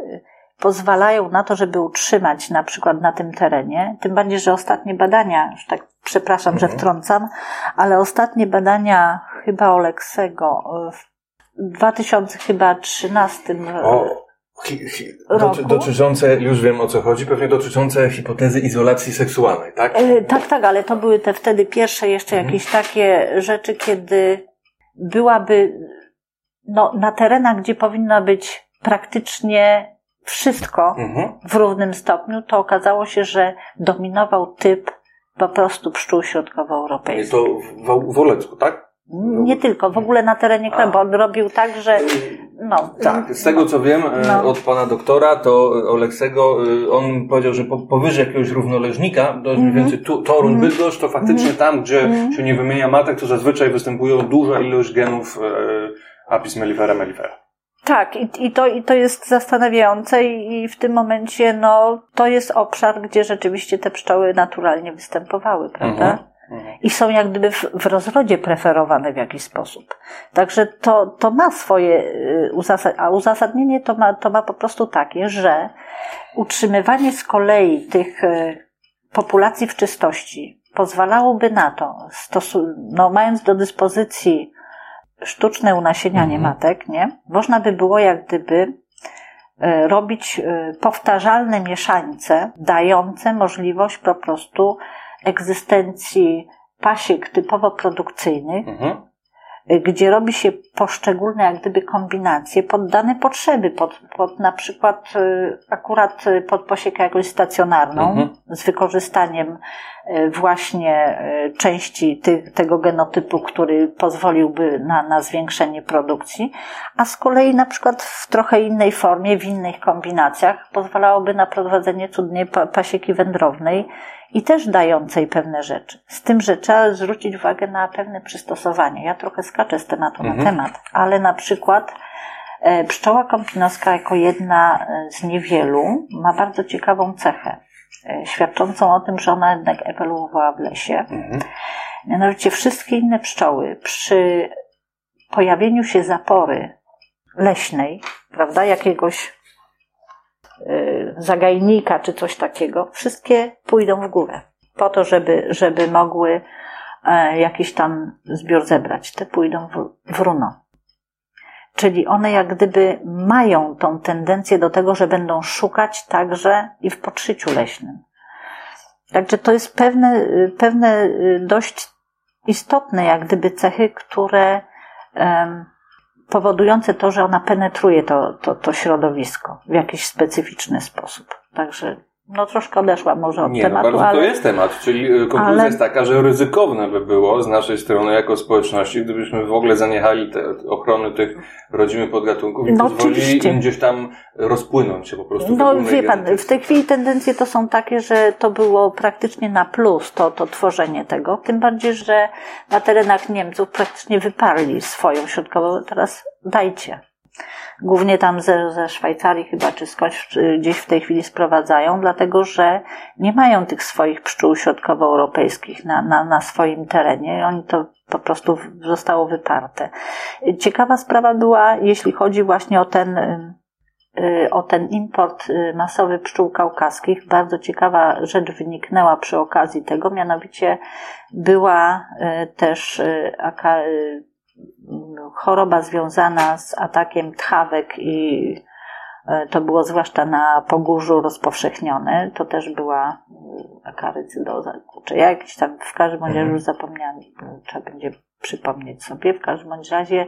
pozwalają na to, żeby utrzymać na przykład na tym terenie. Tym bardziej, że ostatnie badania, już tak przepraszam, mhm. że wtrącam, ale ostatnie badania chyba Oleksego w 2013 o. Doty, dotyczące, już wiem o co chodzi, pewnie dotyczące hipotezy izolacji seksualnej, tak? E, tak, tak, ale to były te wtedy pierwsze jeszcze mhm. jakieś takie rzeczy, kiedy byłaby no, na terenach, gdzie powinna być praktycznie wszystko mhm. w równym stopniu, to okazało się, że dominował typ po prostu pszczół środkowoeuropejskich. To w, w Olecku, tak? Nie tylko, w ogóle na terenie kraju, bo on robił tak, że no. Tak, z tego co wiem e, no. od pana doktora, to Oleksego, e, on powiedział, że powyżej jakiegoś równoleżnika, to jest mniej mhm. więcej tu, Toruń, mm. Bydgoszcz, to faktycznie -hmm. tam, gdzie -hmm. się nie wymienia matek, to zazwyczaj występują duża ilość genów e, Apis mellifera mellifera. Tak, i, i, to, i to jest zastanawiające i, i w tym momencie no, to jest obszar, gdzie rzeczywiście te pszczoły naturalnie występowały, prawda? Mhm, mhm. I są jak gdyby w, w rozrodzie preferowane w jakiś sposób. Także to, to ma swoje y, uzasadnienie, a uzasadnienie to ma, to ma po prostu takie, że utrzymywanie z kolei tych y, populacji w czystości pozwalałoby na to, stosu, no, mając do dyspozycji sztuczne unasienianie mhm. matek, nie? Można by było jak gdyby e, robić powtarzalne mieszańce, dające możliwość po prostu egzystencji pasiek typowo produkcyjnych, mhm gdzie robi się poszczególne jak gdyby kombinacje pod dane potrzeby, pod, pod na przykład y, akurat pod posiekę jakąś stacjonarną mhm. z wykorzystaniem y, właśnie y, części tego genotypu, który pozwoliłby na, na zwiększenie produkcji, a z kolei na przykład w trochę innej formie, w innych kombinacjach pozwalałoby na prowadzenie cudnej pasieki wędrownej, i też dającej pewne rzeczy. Z tym, że trzeba zwrócić uwagę na pewne przystosowanie. Ja trochę skaczę z tematu mhm. na temat, ale na przykład e, pszczoła kąpinowska jako jedna e, z niewielu ma bardzo ciekawą cechę, e, świadczącą o tym, że ona jednak ewoluowała w lesie. Mhm. Mianowicie wszystkie inne pszczoły przy pojawieniu się zapory leśnej, prawda, jakiegoś zagajnika czy coś takiego, wszystkie pójdą w górę. Po to, żeby, żeby mogły e, jakiś tam zbiór zebrać. Te pójdą w, w runo. Czyli one jak gdyby mają tą tendencję do tego, że będą szukać także i w podszyciu leśnym. Także to jest pewne, pewne y, dość istotne jak gdyby cechy, które em, powodujące to, że ona penetruje to, to, to środowisko w jakiś specyficzny sposób. Także no troszkę odeszłam może od Nie, no tematu, bardzo ale to jest temat, czyli y, konkluzja ale- jest taka, że ryzykowne by było z naszej strony jako społeczności, gdybyśmy w ogóle zaniechali te, ochrony tych rodzimych podgatunków i No pozwolili oczywiście. im gdzieś tam rozpłynąć się po prostu. No wie pan, w tej chwili tendencje to są takie, że to było praktycznie na plus to, to tworzenie tego. Tym bardziej, że na terenach Niemców praktycznie wyparli swoją środkową. Teraz dajcie. Głównie tam ze, ze Szwajcarii chyba, czy skądś gdzieś w tej chwili sprowadzają, dlatego że nie mają tych swoich pszczół środkowoeuropejskich na, na, na swoim terenie. Oni to po prostu zostało wyparte. Ciekawa sprawa była, jeśli chodzi właśnie o ten ym, y, o ten import y, masowy pszczół kaukaskich. Bardzo ciekawa rzecz wyniknęła przy okazji tego, mianowicie była y, też y, y, choroba związana z atakiem tchawek i y, to było zwłaszcza na Pogórzu rozpowszechnione. To też była y, akarycydoza. Kurczę, ja jakiś tam w każdym razie już zapomniałam, y, trzeba będzie przypomnieć sobie. W każdym razie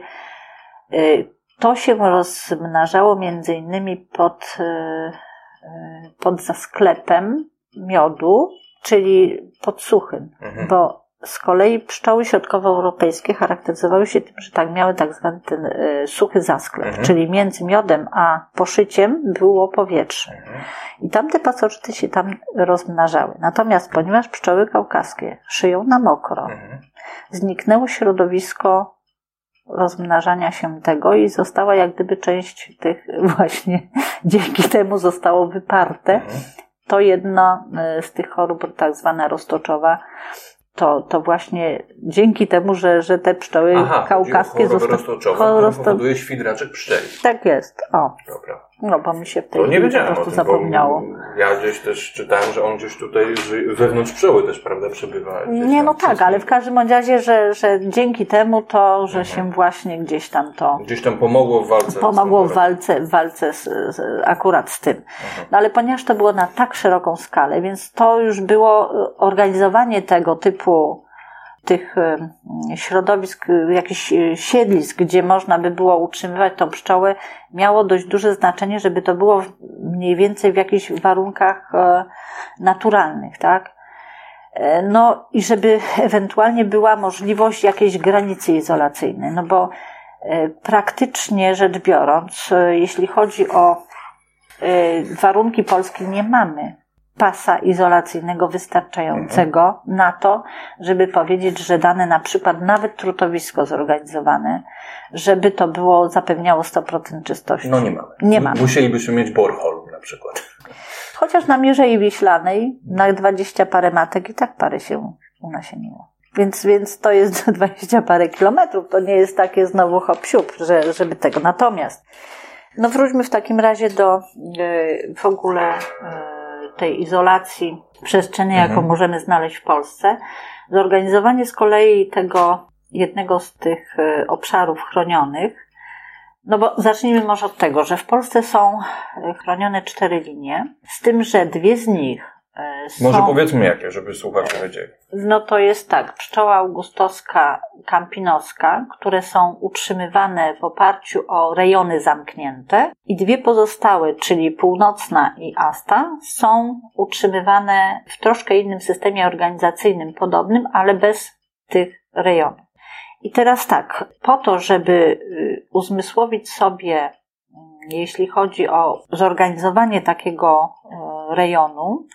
to się rozmnażało między innymi pod, pod zasklepem miodu, czyli pod suchym, Mhm. bo z kolei pszczoły środkowoeuropejskie charakteryzowały się tym, że tak miały tak zwany ten y, suchy zasklep, Mhm. czyli między miodem a poszyciem było powietrze. Mhm. I tamte pasożyty się tam rozmnażały. Natomiast ponieważ pszczoły kaukaskie szyją na mokro, Mhm. zniknęło środowisko rozmnażania się tego i została jak gdyby część tych właśnie, dzięki temu zostało wyparte. Mhm. To jedno y, z tych chorób, tak zwana roztoczowa, to, to właśnie dzięki temu, że, że te pszczoły Aha, kaukaskie zostały... roztoczową, która rosto- powoduje świdraczek pszczeli. Tak jest, o. Dobra. No bo mi się w tej chwili po prostu tym, zapomniało. ja gdzieś też czytałem, że on gdzieś tutaj wewnątrz pszczoły też, prawda, przebywa. Nie, no tak, ale w każdym razie, że, że dzięki temu to, że się właśnie gdzieś tam to Gdzieś tam pomogło w walce. pomogło w walce, w walce z, z, akurat z tym. No ale ponieważ to było na tak szeroką skalę, więc to już było y, organizowanie tego typu tych y, środowisk, jakichś y, siedlisk, gdzie można by było utrzymywać tą pszczołę, miało dość duże znaczenie, żeby to było mniej więcej w jakichś warunkach e, naturalnych, tak? E, No i żeby ewentualnie była możliwość jakiejś granicy izolacyjnej, no bo e, praktycznie rzecz biorąc, e, jeśli chodzi o e, warunki Polski, nie mamy pasa izolacyjnego wystarczającego na to, żeby powiedzieć, że dane na przykład nawet trutowisko zorganizowane, żeby to było zapewniało 100% czystości. No nie mamy. Nie mamy. Musielibyśmy mieć borehole na przykład. Chociaż na Mierzei Wiślanej na 20 parę matek i tak parę się unasieniło. Więc, więc to jest 20 parę kilometrów. To nie jest takie znowu hop że, żeby tego. Natomiast, no wróćmy w takim razie do e, w ogóle e, tej izolacji przestrzeni, jaką Mhm. możemy znaleźć w Polsce. Zorganizowanie z kolei tego jednego z tych e, obszarów chronionych no bo zacznijmy może od tego, że w Polsce są e, chronione cztery linie, z tym, że dwie z nich są... Może powiedzmy jakie, żeby słuchacze wiedzieli. No to jest tak, pszczoła augustowska, kampinoska, które są utrzymywane w oparciu o rejony zamknięte i dwie pozostałe, czyli północna i asta, są utrzymywane w troszkę innym systemie organizacyjnym, podobnym, ale bez tych rejonów. I teraz tak, po to, żeby y, uzmysłowić sobie, mm, jeśli chodzi o zorganizowanie takiego y, rejonu,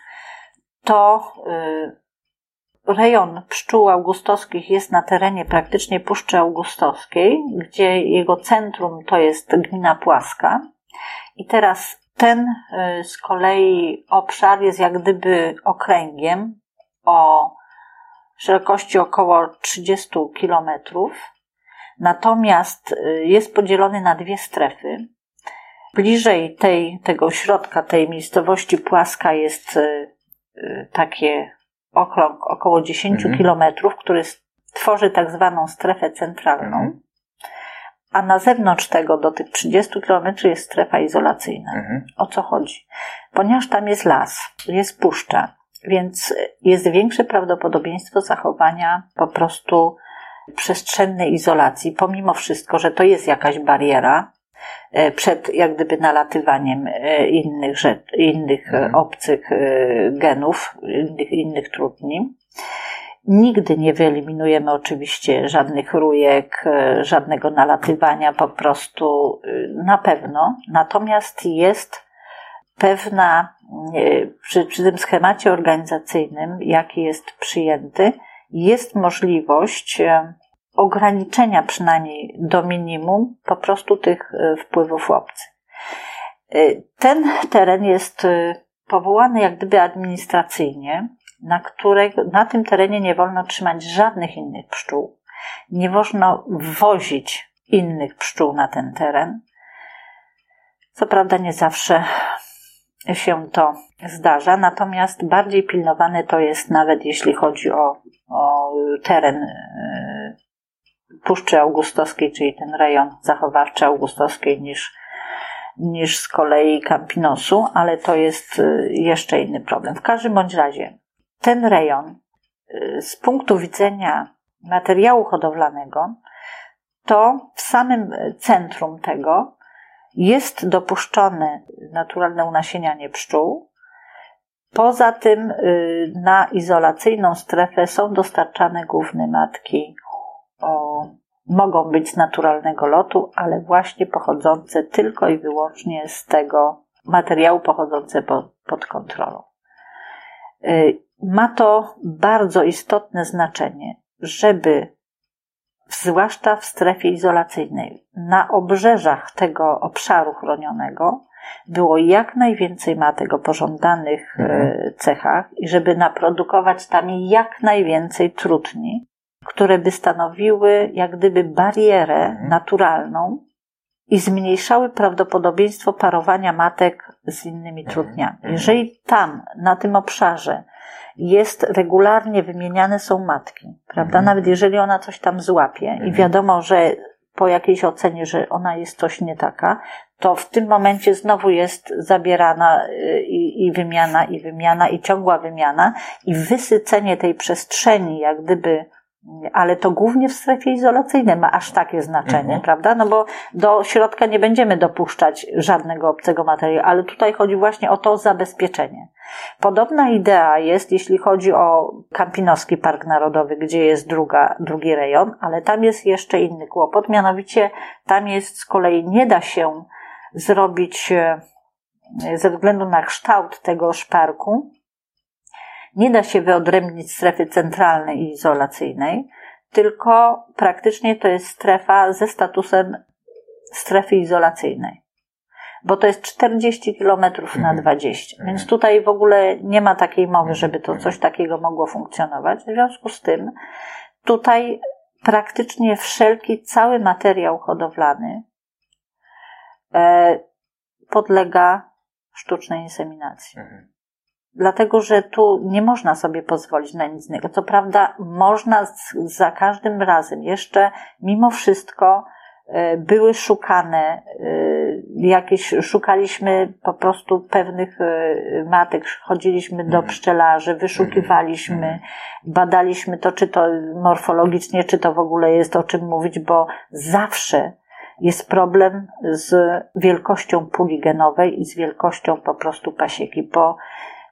to y, rejon pszczół augustowskich jest na terenie praktycznie Puszczy Augustowskiej, gdzie jego centrum to jest gmina Płaska. I teraz ten y, z kolei obszar jest jak gdyby okręgiem o szerokości około 30 kilometrów. Natomiast y, jest podzielony na dwie strefy. Bliżej tej, tego środka, tej miejscowości Płaska jest takie okrąg około 10 Mhm. kilometrów, który tworzy tak zwaną strefę centralną. Mhm. A na zewnątrz tego, do tych 30 kilometrów jest strefa izolacyjna. Mhm. O co chodzi? Ponieważ tam jest las, jest puszcza, więc jest większe prawdopodobieństwo zachowania po prostu przestrzennej izolacji, pomimo wszystko, że to jest jakaś bariera przed jak gdyby nalatywaniem e, innych, rzecz, innych Mhm. obcych genów, innych, innych trudni. Nigdy nie wyeliminujemy oczywiście żadnych rójek, żadnego nalatywania, po prostu na pewno. Natomiast jest pewna, przy, przy tym schemacie organizacyjnym, jaki jest przyjęty, jest możliwość ograniczenia przynajmniej do minimum po prostu tych wpływów obcych. Ten teren jest powołany jak gdyby administracyjnie, na, której, na tym terenie nie wolno trzymać żadnych innych pszczół. Nie wolno wozić innych pszczół na ten teren. Co prawda nie zawsze się to zdarza, natomiast bardziej pilnowane to jest nawet jeśli chodzi o, o teren Puszczy Augustowskiej, czyli ten rejon zachowawczy Augustowskiej niż, niż z kolei Campinosu, ale to jest jeszcze inny problem. W każdym bądź razie ten rejon z punktu widzenia materiału hodowlanego to w samym centrum tego jest dopuszczone naturalne unasienianie pszczół. Poza tym na izolacyjną strefę są dostarczane główne matki. Mogą być z naturalnego lotu, ale właśnie pochodzące tylko i wyłącznie z tego materiału pochodzące pod, pod kontrolą. Ma to bardzo istotne znaczenie, żeby zwłaszcza w strefie izolacyjnej, na obrzeżach tego obszaru chronionego, było jak najwięcej matek o pożądanych mhm. cechach i żeby naprodukować tam jak najwięcej trutni, które by stanowiły jak gdyby barierę mhm. naturalną i zmniejszały prawdopodobieństwo parowania matek z innymi trudniami. Mhm. Jeżeli tam, na tym obszarze, jest regularnie wymieniane są matki, prawda? Mhm. Nawet jeżeli ona coś tam złapie mhm. i wiadomo, że po jakiejś ocenie, że ona jest coś nie taka, to w tym momencie znowu jest zabierana i, i wymiana, i wymiana, i ciągła wymiana, i wysycenie tej przestrzeni, jak gdyby ale to głównie w strefie izolacyjnej ma aż takie znaczenie, mhm. prawda? No bo do środka nie będziemy dopuszczać żadnego obcego materiału, ale tutaj chodzi właśnie o to zabezpieczenie. Podobna idea jest, jeśli chodzi o Kampinoski Park Narodowy, gdzie jest druga, drugi rejon, ale tam jest jeszcze inny kłopot, mianowicie tam jest z kolei nie da się zrobić e, ze względu na kształt tegoż parku, nie da się wyodrębnić strefy centralnej i izolacyjnej, tylko praktycznie to jest strefa ze statusem strefy izolacyjnej. Bo to jest 40 km na 20. Mhm. Więc tutaj w ogóle nie ma takiej mowy, żeby to coś takiego mogło funkcjonować. W związku z tym tutaj praktycznie wszelki, cały materiał hodowlany e, podlega sztucznej inseminacji. Dlatego że tu nie można sobie pozwolić na nic innego. Co prawda, można za każdym razem jeszcze mimo wszystko e, były szukane e, jakieś, szukaliśmy po prostu pewnych e, matek, chodziliśmy do mhm. pszczelarzy, wyszukiwaliśmy, mhm. badaliśmy to, czy to morfologicznie, czy to w ogóle jest o czym mówić, bo zawsze jest problem z wielkością puli genowej i z wielkością po prostu pasieki, bo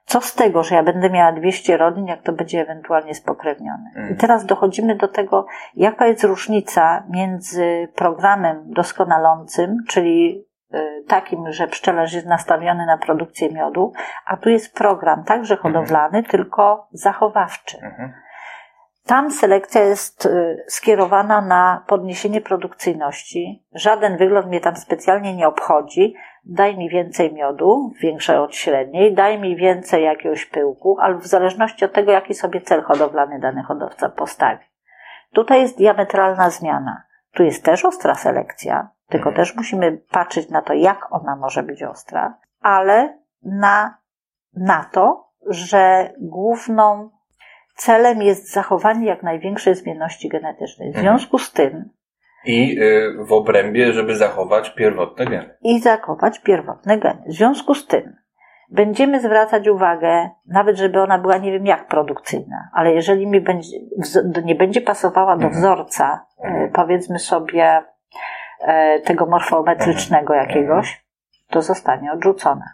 co z tego, że ja będę miała 200 rodzin, jak to będzie ewentualnie spokrewnione? I mm. teraz dochodzimy do tego, jaka jest różnica między programem doskonalącym, czyli y, takim, że pszczelarz jest nastawiony na produkcję miodu, a tu jest program także mhm. hodowlany, tylko zachowawczy. Mhm. Tam selekcja jest y, skierowana na podniesienie produkcyjności. Żaden wygląd mnie tam specjalnie nie obchodzi. Daj mi więcej miodu, większe od średniej, daj mi więcej jakiegoś pyłku, ale w zależności od tego, jaki sobie cel hodowlany dany hodowca postawi. Tutaj jest diametralna zmiana. Tu jest też ostra selekcja, tylko mhm. też musimy patrzeć na to, jak ona może być ostra, ale na, na to, że główną celem jest zachowanie jak największej zmienności genetycznej. W mhm. związku z tym. I y, w obrębie, żeby zachować pierwotne geny. I zachować pierwotne geny. W związku z tym, będziemy zwracać uwagę, nawet żeby ona była nie wiem jak produkcyjna, ale jeżeli mi będzie, nie będzie pasowała do Mhm. wzorca, e, powiedzmy sobie, e, tego morfometrycznego Mhm. jakiegoś, to zostanie odrzucone.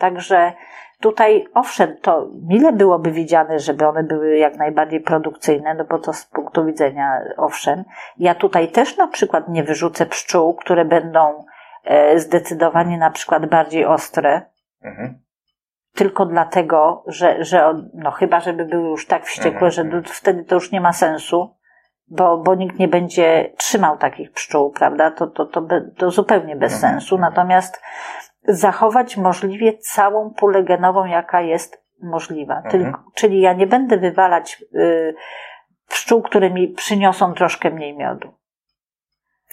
Także tutaj, owszem, to mile byłoby widziane, żeby one były jak najbardziej produkcyjne, no bo to z punktu widzenia, owszem. Ja tutaj też na przykład nie wyrzucę pszczół, które będą e, zdecydowanie na przykład bardziej ostre, Mhm. tylko dlatego, że, że no chyba, żeby były już tak wściekłe, Mhm, że mhm. to- wtedy to już nie ma sensu, bo, bo nikt nie będzie trzymał takich pszczół, prawda? To, to, to, be, to zupełnie bez Mhm, sensu. Natomiast zachować możliwie całą pulę genową, jaka jest możliwa. Mhm. Tylko, czyli ja nie będę wywalać y, pszczół, które mi przyniosą troszkę mniej miodu.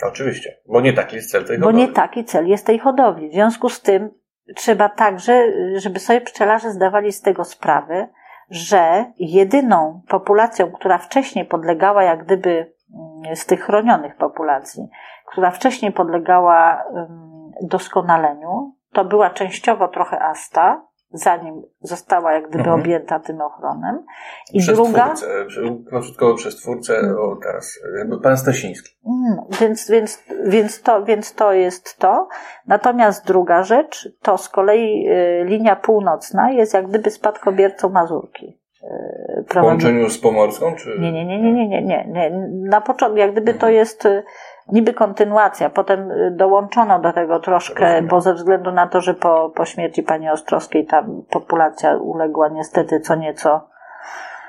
Oczywiście, bo nie taki jest cel tej Bo hodowli. nie taki cel jest tej hodowli. W związku z tym trzeba także, żeby sobie pszczelarze zdawali z tego sprawę, że jedyną populacją, która wcześniej podlegała jak gdyby mm, z tych chronionych populacji, która wcześniej podlegała mm, doskonaleniu, to była częściowo trochę asta, zanim została jak gdyby Mhm. objęta tym ochronem. I przez druga, krótkowo przez twórcę, o teraz, pan Stasiński. Mm, Więc, więc, więc, to, więc to jest to. Natomiast druga rzecz, to z kolei y, linia północna jest jak gdyby spadkobiercą Mazurki. y, W połączeniu z Pomorską, czy... Nie, nie, nie, nie, nie, nie, nie. Na początku, jak gdyby to jest y, niby kontynuacja, potem y, dołączono do tego troszkę, Rozumiem. bo ze względu na to, że po, po śmierci pani Ostrowskiej ta populacja uległa niestety co nieco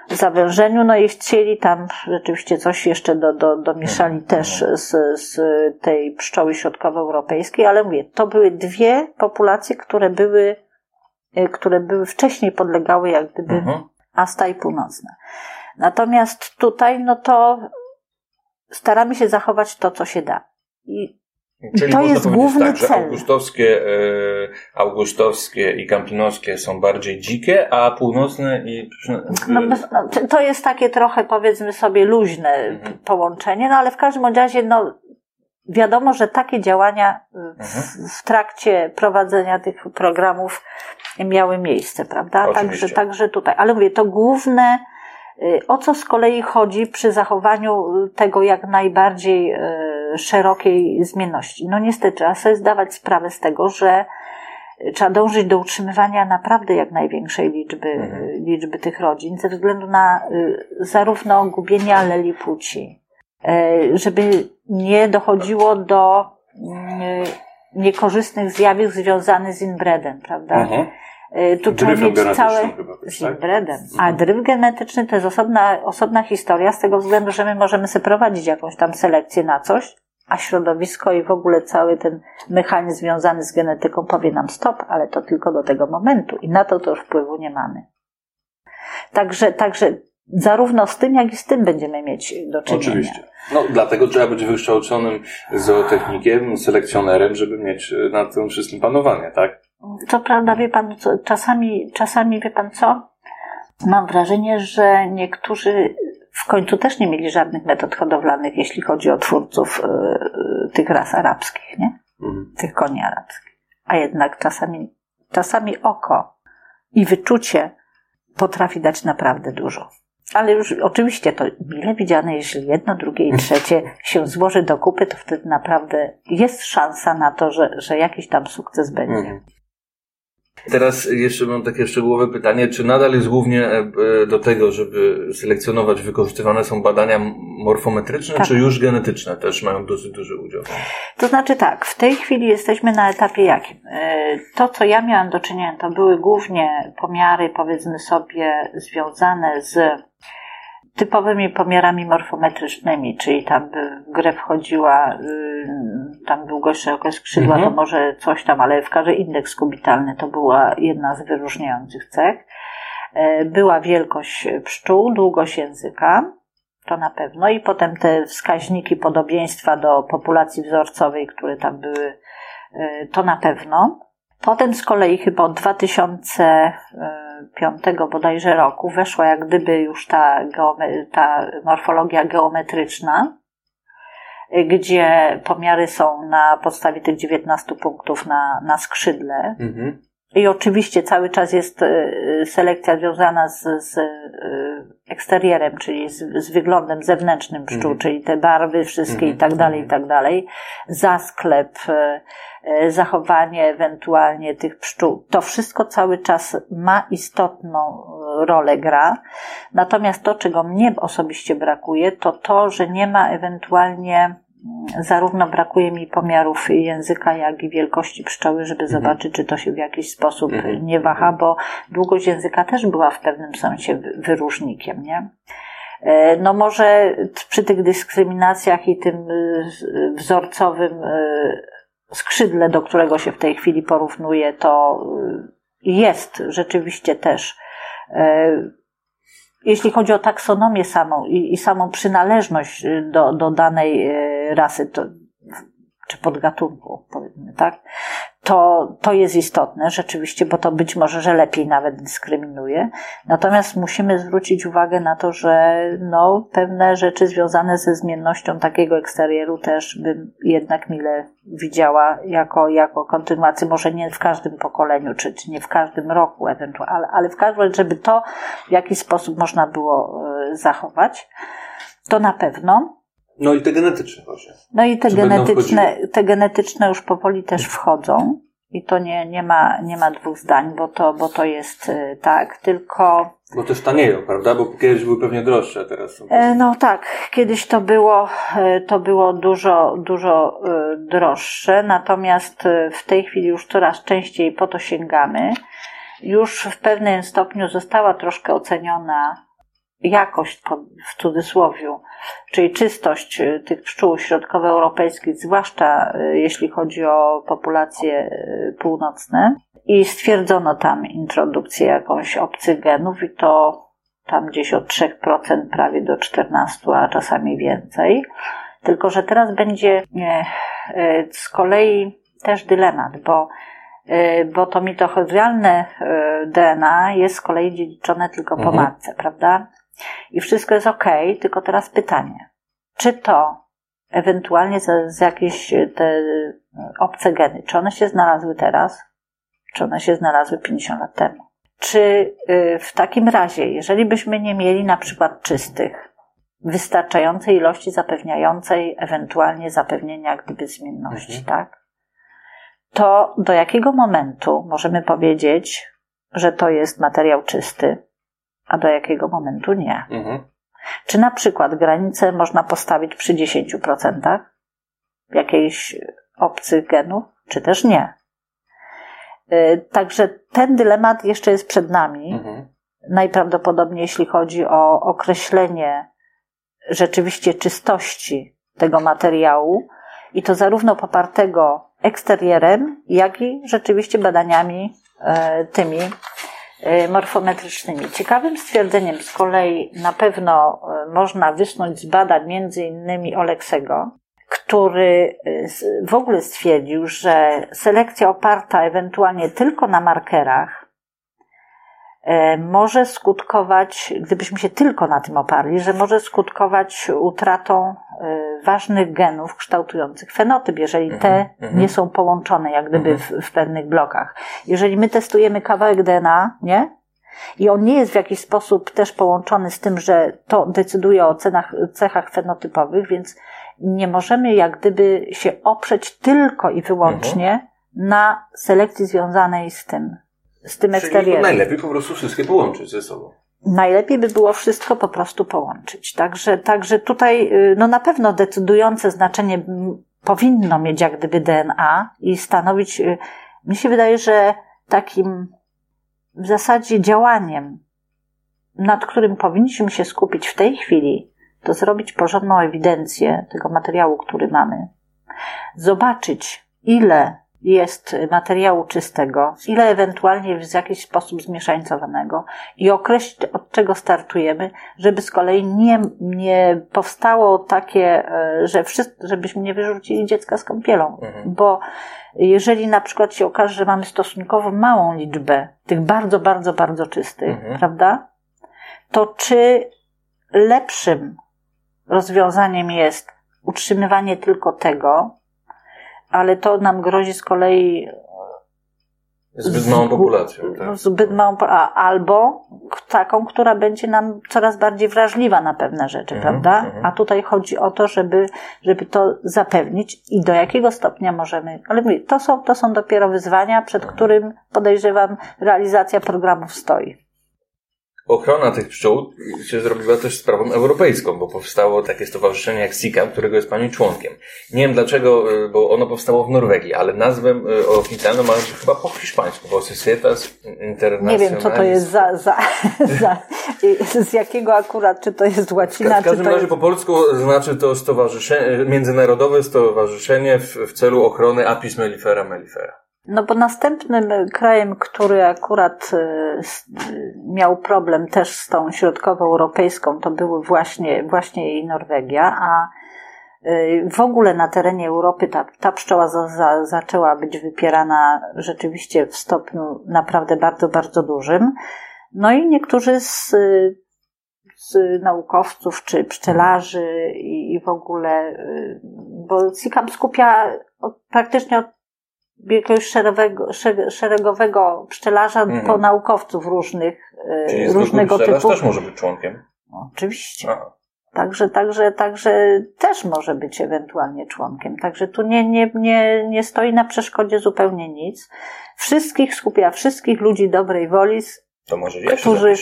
zawężeniu, no i chcieli tam rzeczywiście coś jeszcze do, do, domieszali Mhm. też z, z tej pszczoły środkowoeuropejskiej, ale mówię, to były dwie populacje, które były, y, które były wcześniej podlegały jak gdyby Mhm. Asta i Północna. Natomiast tutaj, no to staramy się zachować to, co się da. I Czyli To jest główny tak, że cel. augustowskie, e, augustowskie i kampinowskie są bardziej dzikie, a północne i... no, no, to- jest takie trochę, powiedzmy sobie, luźne Mhm. połączenie, no ale w każdym razie, no, wiadomo, że takie działania w, Mhm. w trakcie prowadzenia tych programów miały miejsce, prawda? Oczywiście. Także, także tutaj. Ale mówię, to główne, o co z kolei chodzi przy zachowaniu y, tego jak najbardziej y, szerokiej zmienności. No niestety, trzeba sobie zdawać sprawę z tego, że y, trzeba dążyć do utrzymywania naprawdę jak największej liczby, Mhm. liczby tych rodzin, ze względu na zarówno gubienie aleli płci, żeby nie dochodziło do y, niekorzystnych zjawisk związanych z inbredem, prawda? Mhm. Y, Tu trzeba mieć całe też, tak? A dryf genetyczny to jest osobna, osobna historia z tego względu, że my możemy sobie prowadzić jakąś tam selekcję na coś, a środowisko i w ogóle cały ten mechanizm związany z genetyką powie nam stop, ale to tylko do tego momentu i na to to już wpływu nie mamy. Także, także zarówno z tym, jak i z tym będziemy mieć do czynienia. Oczywiście. No, dlatego trzeba być wykształconym zootechnikiem, selekcjonerem, żeby mieć e, nad tym wszystkim panowanie, tak? Co prawda, wie pan, co, czasami, czasami wie pan co? Mam wrażenie, że niektórzy w końcu też nie mieli żadnych metod hodowlanych, jeśli chodzi o twórców y, y, tych ras arabskich, nie? Mhm. Tych koni arabskich. A jednak czasami, czasami oko i wyczucie potrafi dać naprawdę dużo. Ale już oczywiście to mile widziane, jeśli jedno, drugie i trzecie się złoży do kupy, to wtedy naprawdę jest szansa na to, że, że jakiś tam sukces będzie. Teraz jeszcze mam takie szczegółowe pytanie, czy nadal jest głównie e, do tego, żeby selekcjonować, wykorzystywane są badania morfometryczne, Tak. czy już genetyczne też mają dosyć duży udział? To znaczy tak, w tej chwili jesteśmy na etapie jakim? E, To, co ja miałam do czynienia, to były głównie pomiary, powiedzmy sobie, związane z typowymi pomiarami morfometrycznymi, czyli tam by w grę wchodziła, y, tam długość, szerokość skrzydła, Mhm. to może coś tam, ale w każdym indeks kubitalny to była jedna z wyróżniających cech. E, Była wielkość pszczół, długość języka, to na pewno, i potem te wskaźniki podobieństwa do populacji wzorcowej, które tam były, e, to na pewno. Potem z kolei chyba od 2005 bodajże roku weszła jak gdyby już ta, geome- ta morfologia geometryczna, y, gdzie pomiary są na podstawie tych 19 punktów na, na skrzydle, Mhm. I oczywiście cały czas jest e, selekcja związana z, z e, eksterierem, czyli z, z wyglądem zewnętrznym pszczół, Mhm. czyli te barwy wszystkie Mhm, i tak dalej, i mhm. tak dalej. Zasklep, e, zachowanie ewentualnie tych pszczół. To wszystko cały czas ma istotną e, rolę gra. Natomiast to, czego mnie osobiście brakuje, to to, że nie ma ewentualnie zarówno brakuje mi pomiarów języka, jak i wielkości pszczoły, żeby Mhm. zobaczyć, czy to się w jakiś sposób Mhm. nie waha, bo długość języka też była w pewnym sensie wy- wyróżnikiem, nie? E, No może przy tych dyskryminacjach i tym wzorcowym skrzydle, do którego się w tej chwili porównuje, to y, jest rzeczywiście też e, jeśli chodzi o taksonomię samą i, i samą przynależność y, do, do danej y, rasy, to, czy podgatunku, powiedzmy, tak, to, to jest istotne rzeczywiście, bo to być może, że lepiej nawet dyskryminuje. Natomiast musimy zwrócić uwagę na to, że no, pewne rzeczy związane ze zmiennością takiego eksterieru też bym jednak mile widziała jako, jako kontynuację, może nie w każdym pokoleniu, czy, czy nie w każdym roku ewentualnie, ale, ale w każdym razie, żeby to w jakiś sposób można było e, zachować, to na pewno. No i te genetyczne właśnie. No i te Czy genetyczne, te genetyczne już powoli też wchodzą. I to nie, nie, ma, nie ma dwóch zdań, bo to, bo to jest y, tak, tylko Bo też tanieją, prawda? Bo kiedyś były pewnie droższe, teraz są. e, no tak, kiedyś to było, e, to było dużo, dużo e, droższe, natomiast w tej chwili już coraz częściej po to sięgamy. Już w pewnym stopniu została troszkę oceniona jakość, w cudzysłowiu, czyli czystość y, tych pszczół środkowoeuropejskich, zwłaszcza y, jeśli chodzi o populacje y, północne. I stwierdzono tam introdukcję jakąś obcych genów i to tam gdzieś od 3% prawie do 14%, a czasami więcej. Tylko, że teraz będzie e, e, z kolei też dylemat, bo e, bo to mitochondrialne DNA jest z kolei dziedziczone tylko po Mhm. matce, prawda? I wszystko jest ok, tylko teraz pytanie, czy to ewentualnie z, z jakieś e, te e, obce geny, czy one się znalazły teraz, czy one się znalazły 50 lat temu? Czy e, w takim razie, jeżeli byśmy nie mieli na przykład czystych, wystarczającej ilości zapewniającej ewentualnie zapewnienia gdyby zmienności, Mhm. tak? To do jakiego momentu możemy powiedzieć, że to jest materiał czysty, a do jakiego momentu nie? Mhm. Czy na przykład granicę można postawić przy 10% jakichś obcych genów, czy też nie? Y, Także ten dylemat jeszcze jest przed nami. Mhm. Najprawdopodobniej, jeśli chodzi o określenie rzeczywiście czystości tego materiału, i to zarówno popartego eksterierem, jak i rzeczywiście badaniami e, tymi morfometrycznymi. Ciekawym stwierdzeniem z kolei na pewno e, można wysnuć z badań między innymi Oleksego, który e, w ogóle stwierdził, że selekcja oparta ewentualnie tylko na markerach e, może skutkować, gdybyśmy się tylko na tym oparli, że może skutkować utratą e, ważnych genów kształtujących fenotyp, jeżeli te Mhm, mhm. nie są połączone jak gdyby Mhm. w, w pewnych blokach. Jeżeli my testujemy kawałek DNA, nie? I on nie jest w jakiś sposób też połączony z tym, że to decyduje o cenach, cechach fenotypowych, więc nie możemy jak gdyby się oprzeć tylko i wyłącznie Mhm. na selekcji związanej z tym, z tym eksterierem. najlepiej po prostu wszystkie połączyć ze sobą. Najlepiej by było wszystko po prostu połączyć. Także, także tutaj y, no na pewno decydujące znaczenie powinno mieć jak gdyby DNA i stanowić, y, mi się wydaje, że takim w zasadzie działaniem, nad którym powinniśmy się skupić w tej chwili, to zrobić porządną ewidencję tego materiału, który mamy. Zobaczyć, ile jest materiału czystego, ile ewentualnie w jakiś sposób zmieszańcowanego i określić, od czego startujemy, żeby z kolei nie, nie powstało takie, e, że wszyscy, żebyśmy nie wyrzucili dziecka z kąpielą. Mhm. Bo jeżeli na przykład się okaże, że mamy stosunkowo małą liczbę tych bardzo, bardzo, bardzo czystych, Mhm. prawda? To czy lepszym rozwiązaniem jest utrzymywanie tylko tego, ale to nam grozi z kolei Zbyt małą populacją. no, Tak? zbyt małą, a, albo taką, która będzie nam coraz bardziej wrażliwa na pewne rzeczy, Mhm, prawda? mhm. A tutaj chodzi o to, żeby, żeby to zapewnić i do jakiego stopnia możemy, ale mówię, to są, to są dopiero wyzwania, przed którym podejrzewam realizacja programów stoi. Ochrona tych pszczół się zrobiła też sprawą europejską, bo powstało takie stowarzyszenie jak SICAM, którego jest pani członkiem. Nie wiem dlaczego, y, bo ono powstało w Norwegii, ale nazwę y, oficjalną ma chyba po hiszpańsku, bo Societas Internacionalis. Nie wiem, co to jest za, za, za z jakiego akurat, czy to jest łacina, W każdym razie jest... po polsku znaczy to stowarzyszenie, międzynarodowe stowarzyszenie w, w celu ochrony Apis mellifera mellifera. No bo następnym krajem, który akurat s- y, miał problem też z tą środkowoeuropejską, to były właśnie, właśnie i Norwegia, a y, w ogóle na terenie Europy ta, ta pszczoła za, za, zaczęła być wypierana rzeczywiście w stopniu naprawdę bardzo, bardzo dużym. No i niektórzy z, z naukowców czy pszczelarzy i, i w ogóle, bo CICAM skupia od, praktycznie od jakiegoś szeregowego, szereg- szeregowego pszczelarza Mhm. po naukowców różnych, y, Czyli różnego typu. też może być członkiem. Oczywiście. Aha. Także, także, także też może być ewentualnie członkiem. Także tu nie, nie, nie, nie stoi na przeszkodzie zupełnie nic. Wszystkich skupia, wszystkich ludzi dobrej woli, To może ja którzy.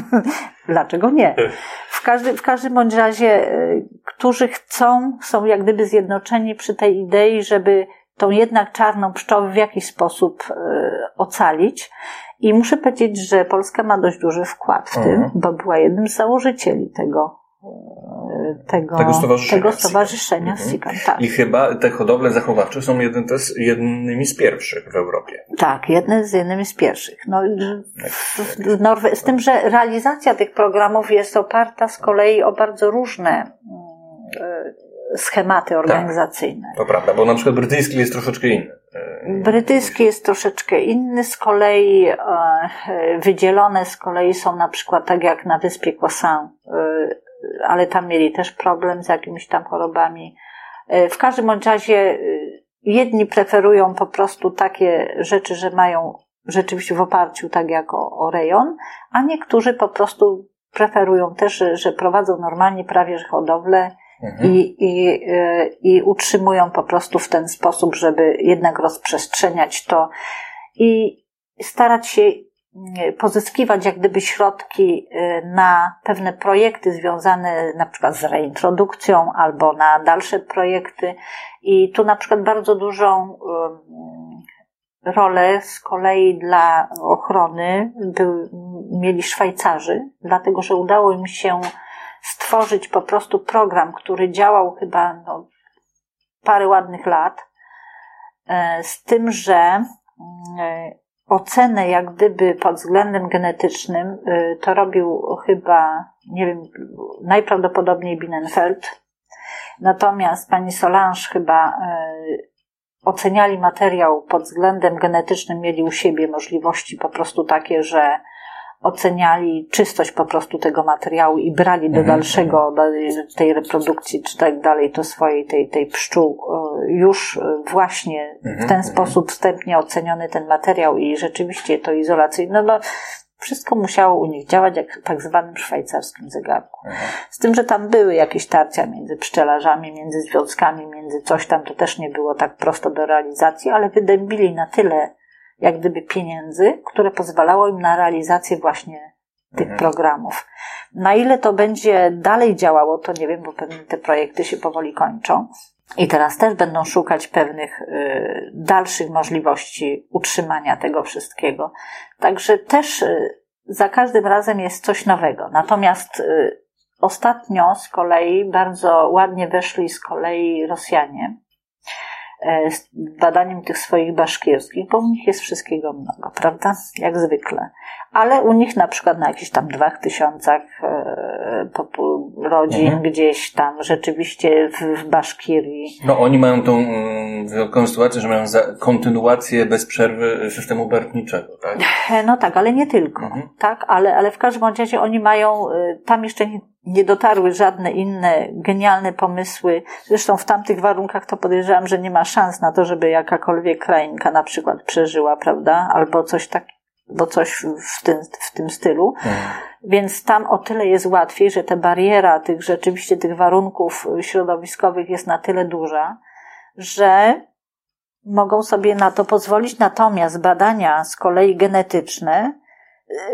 Dlaczego nie? W, każdy, w każdym bądź razie, y, którzy chcą, są jak gdyby zjednoczeni przy tej idei, żeby tą jednak czarną pszczołę w jakiś sposób y, ocalić. I muszę powiedzieć, że Polska ma dość duży wkład w tym, Mhm. bo była jednym z założycieli tego, y, tego, Tego stowarzyszenia tego stowarzyszenia Mhm. SICAM. Tak. I chyba te hodowle zachowawcze są jeden, też jednymi z pierwszych w Europie. Tak, jedne z jednymi z pierwszych. No, w, w Norwe- z tym, że realizacja tych programów jest oparta z kolei o bardzo różne mm, e, schematy organizacyjne. To prawda, bo na przykład brytyjski jest troszeczkę inny. E, Brytyjski jest troszeczkę inny, z kolei e, wydzielone z kolei są na przykład tak jak na wyspie Croissant, e, ale tam mieli też problem z jakimiś tam chorobami. W każdym bądź razie jedni preferują po prostu takie rzeczy, że mają rzeczywiście w oparciu tak jak o, o rejon, a niektórzy po prostu preferują też, że, że prowadzą normalnie prawie że hodowlę Mhm. i, i, y, i utrzymują po prostu w ten sposób, żeby jednak rozprzestrzeniać to i starać się y, pozyskiwać jak gdyby środki y, na pewne projekty związane na przykład z reintrodukcją albo na dalsze projekty i tu na przykład bardzo dużą rolę z kolei dla ochrony mieli Szwajcarzy, dlatego że udało im się stworzyć po prostu program, który działał chyba no, parę ładnych lat, e, z tym, że e, ocenę jak gdyby pod względem genetycznym e, to robił chyba, nie wiem, najprawdopodobniej Bienenfeld. Natomiast pani Solange chyba oceniali materiał pod względem genetycznym, mieli u siebie możliwości po prostu takie, że oceniali czystość po prostu tego materiału i brali do Mhm, dalszego, do tej reprodukcji czy tak dalej, to swojej tej, tej pszczół, e, już właśnie w Mhm, ten mhm. sposób wstępnie oceniony ten materiał i rzeczywiście to izolacyjne, no wszystko musiało u nich działać jak w tak zwanym szwajcarskim zegarku. Mhm. Z tym, że tam były jakieś tarcia między pszczelarzami, między związkami, między coś tam, to też nie było tak prosto do realizacji, ale wydębili na tyle jak gdyby pieniędzy, które pozwalało im na realizację właśnie tych Mhm. programów. Na ile to będzie dalej działało, to nie wiem, bo pewnie te projekty się powoli kończą. I teraz też będą szukać pewnych y, dalszych możliwości utrzymania tego wszystkiego. Także też y, za każdym razem jest coś nowego. Natomiast y, ostatnio z kolei bardzo ładnie weszli z kolei Rosjanie z badaniem tych swoich baszkierskich, bo u nich jest wszystkiego mnogo, prawda? Jak zwykle. Ale u nich na przykład na jakichś tam dwóch tysiącach e, e, rodzin Mhm. gdzieś tam, rzeczywiście w, w Baszkirii. No oni mają tą wyjątkową sytuację, że mają kontynuację bez przerwy systemu barwniczego, tak? No tak, ale nie tylko, Mhm. tak, ale, ale w każdym razie oni mają, y, tam jeszcze nie, nie dotarły żadne inne genialne pomysły. Zresztą w tamtych warunkach to podejrzewam, że nie ma szans na to, żeby jakakolwiek krainka na przykład przeżyła, prawda, albo coś tak, bo coś w- w tym, w tym stylu. Mhm. Więc tam o tyle jest łatwiej, że ta bariera tych rzeczywiście tych warunków środowiskowych jest na tyle duża, że mogą sobie na to pozwolić. Natomiast badania z kolei genetyczne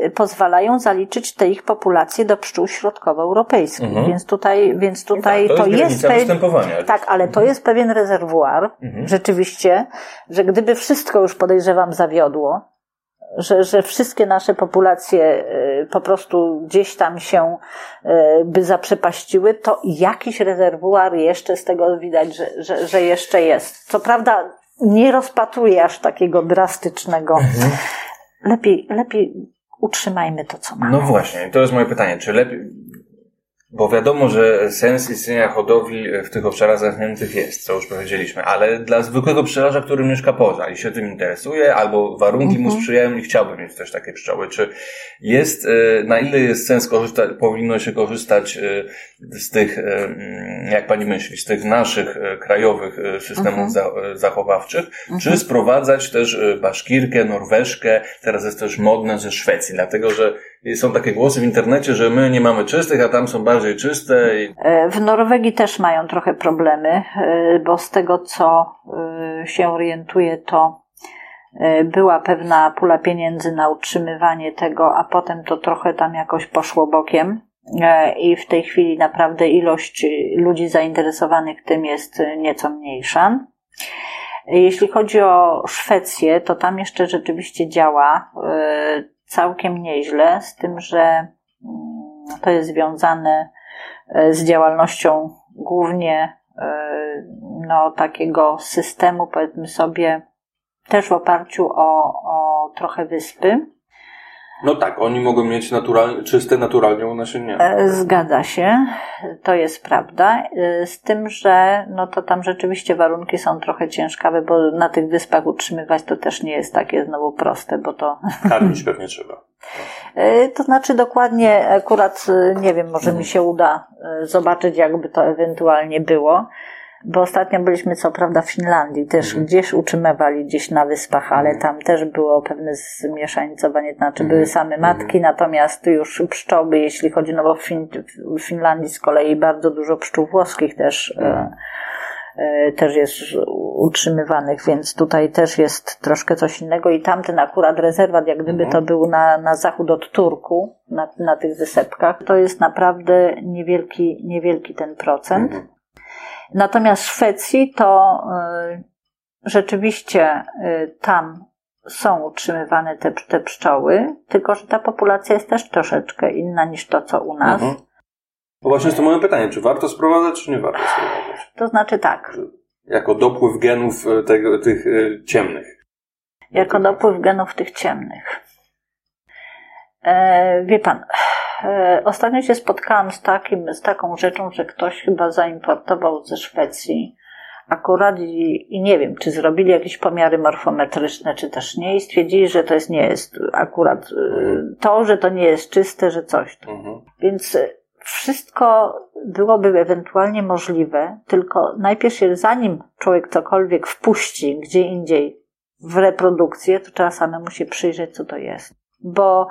y, pozwalają zaliczyć te ich populacje do pszczół środkowoeuropejskich. Mhm. Więc tutaj, więc tutaj tak, to, jest, granica pe- występowania. tak, ale to jest pewien rezerwuar, Mhm. rzeczywiście, że gdyby wszystko już podejrzewam zawiodło, że, że wszystkie nasze populacje y, po prostu gdzieś tam się y, by zaprzepaściły, to jakiś rezerwuar jeszcze z tego widać, że, że, że jeszcze jest. Co prawda nie rozpatruję aż takiego drastycznego. Mhm. Lepiej, lepiej utrzymajmy to, co mamy. No właśnie, to jest moje pytanie. Czy lepiej. Bo wiadomo, że sens istnienia hodowli w tych obszarach zamkniętych jest, co już powiedzieliśmy, ale dla zwykłego pszczelarza, który mieszka poza i się tym interesuje, albo warunki mu Mhm. sprzyjają i chciałby mieć też takie pszczoły, czy jest, e, na ile jest sens korzystać, powinno się korzystać e, z tych, e, jak pani myśli, z tych naszych e, krajowych e, systemów Mhm. za, e, zachowawczych, czy sprowadzać też e, baszkirkę, norweszkę, teraz jest też modne ze Szwecji, dlatego że są takie głosy w internecie, że my nie mamy czystych, a tam są bardziej czyste. I... E, W Norwegii też mają trochę problemy, e, bo z tego co e, się orientuję, to była pewna pula pieniędzy na utrzymywanie tego, a potem to trochę tam jakoś poszło bokiem. I w tej chwili naprawdę ilość ludzi zainteresowanych tym jest nieco mniejsza. Jeśli chodzi o Szwecję, to tam jeszcze rzeczywiście działa całkiem nieźle, z tym, że mm, to jest związane e, z działalnością głównie e, no, takiego systemu, powiedzmy sobie, też w oparciu o, o trochę wyspy. No tak, oni mogą mieć naturalnie, czyste naturalnie, u nas się nie. E, Zgadza się, to jest prawda. E, Z tym, że no to tam rzeczywiście warunki są trochę ciężkawe, bo na tych wyspach utrzymywać to też nie jest takie znowu proste, bo to. Karmić pewnie trzeba. E, To znaczy dokładnie, akurat nie wiem, może mi się uda zobaczyć, jakby to ewentualnie było. Bo ostatnio byliśmy co prawda w Finlandii, też gdzieś utrzymywali gdzieś na wyspach, ale tam też było pewne zmieszańcowanie, znaczy były same matki, natomiast już pszczoły, jeśli chodzi, no bo w, fin- w Finlandii z kolei bardzo dużo pszczół włoskich też, e, e, też jest utrzymywanych, więc tutaj też jest troszkę coś innego i tamten akurat rezerwat, jak gdyby to był na, na zachód od Turku, na, na tych wysepkach, to jest naprawdę niewielki, niewielki ten procent. Natomiast w Szwecji to y, rzeczywiście y, tam są utrzymywane te, te pszczoły, tylko że ta populacja jest też troszeczkę inna niż to, co u nas. Mhm. No właśnie jest to moje pytanie, czy warto sprowadzać, czy nie warto sprowadzać? To znaczy tak, Jako dopływ genów e, tego, tych e, ciemnych. jako dopływ genów tych ciemnych. E, wie pan, ostatnio się spotkałam z, takim, z taką rzeczą, że ktoś chyba zaimportował ze Szwecji akurat i, i nie wiem, czy zrobili jakieś pomiary morfometryczne, czy też nie i stwierdzili, że to jest, nie jest akurat e, to, że to nie jest czyste, że coś. Mhm. Więc e, wszystko byłoby ewentualnie możliwe, tylko najpierw się, zanim człowiek cokolwiek wpuści gdzie indziej w reprodukcję, to trzeba samemu się przyjrzeć, co to jest. Bo,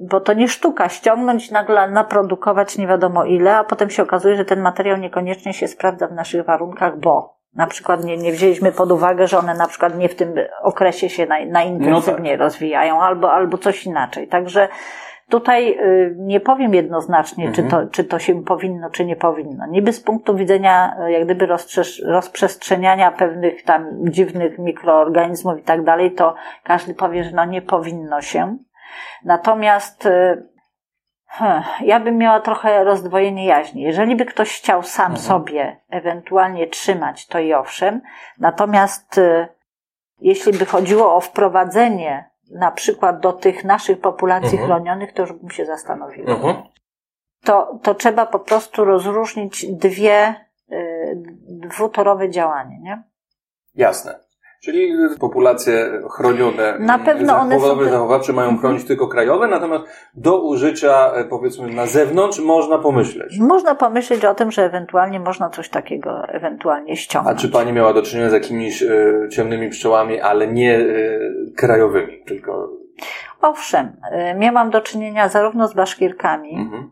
bo to nie sztuka ściągnąć, nagle naprodukować nie wiadomo ile, a potem się okazuje, że ten materiał niekoniecznie się sprawdza w naszych warunkach, bo na przykład nie, nie wzięliśmy pod uwagę, że one na przykład nie w tym okresie się naj, najintensywniej rozwijają, albo, albo coś inaczej. Także Tutaj y, nie powiem jednoznacznie, czy, to, czy to się powinno, czy nie powinno. Niby z punktu widzenia y, jak gdyby rozprzestrzeniania pewnych tam dziwnych mikroorganizmów i tak dalej, to każdy powie, że no nie powinno się. Natomiast y, hmm, ja bym miała trochę rozdwojenie jaźni. Jeżeli by ktoś chciał sam sobie ewentualnie trzymać, to i owszem. Natomiast y, jeśli by chodziło o wprowadzenie na przykład do tych naszych populacji Mhm. chronionych, to już bym się zastanowiła. Mhm. to, to trzeba po prostu rozróżnić dwie y, dwutorowe działanie, nie? Jasne. Czyli populacje chronione, Na pewno one są zachowawcze mają chronić tylko krajowe, natomiast do użycia e, powiedzmy na zewnątrz można pomyśleć. Można pomyśleć o tym, że ewentualnie można coś takiego ewentualnie A ściągnąć. czy pani miała do czynienia z jakimiś e, ciemnymi pszczołami, ale nie e, krajowymi, tylko... Owszem, y, miałam do czynienia zarówno z baszkirkami Mhm.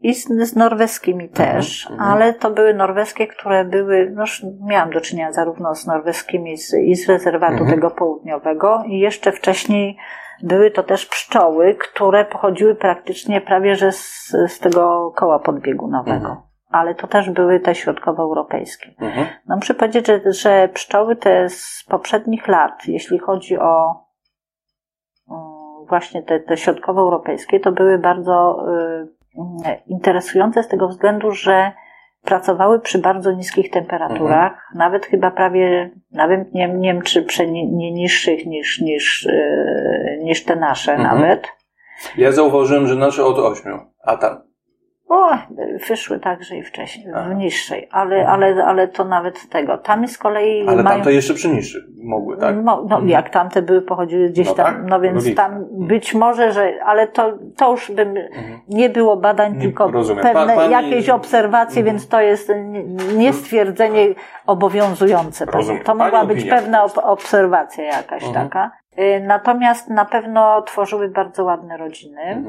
I z, z norweskimi też, mhm. ale to były norweskie, które były, no miałam do czynienia zarówno z norweskimi z, i z rezerwatu Mhm. tego południowego i jeszcze wcześniej były to też pszczoły, które pochodziły praktycznie prawie że z, z tego koła podbiegunowego. Mhm. Ale to też były te środkowoeuropejskie. Mhm. No muszę powiedzieć, że, że pszczoły te z poprzednich lat, jeśli chodzi o mm, właśnie te, te środkowoeuropejskie, to były bardzo y, interesujące z tego względu, że pracowały przy bardzo niskich temperaturach, nawet chyba prawie, nawet nie, nie wiem czy przy nie, nie niższych niż, niż, y, niż te nasze Mhm. nawet. Ja zauważyłem, że nasze od ośmiu, a tam. O, wyszły także i wcześniej, Aha. w niższej, ale, ale, ale to nawet tego. Tam z kolei Ale mają... tamte jeszcze przy niższych mogły, tak? No, no Mhm. jak tamte były, pochodziły gdzieś No tam, tak, no więc logika. tam być może, że, ale to, to już bym, Mhm. nie było badań, Nie, tylko rozumiem. pewne jakieś obserwacje, Mhm. więc to jest nie- nie stwierdzenie obowiązujące. Rozumiem. To mogła Pani być opinia. pewna ob- obserwacja jakaś Mhm. taka. Y, Natomiast na pewno tworzyły bardzo ładne rodziny.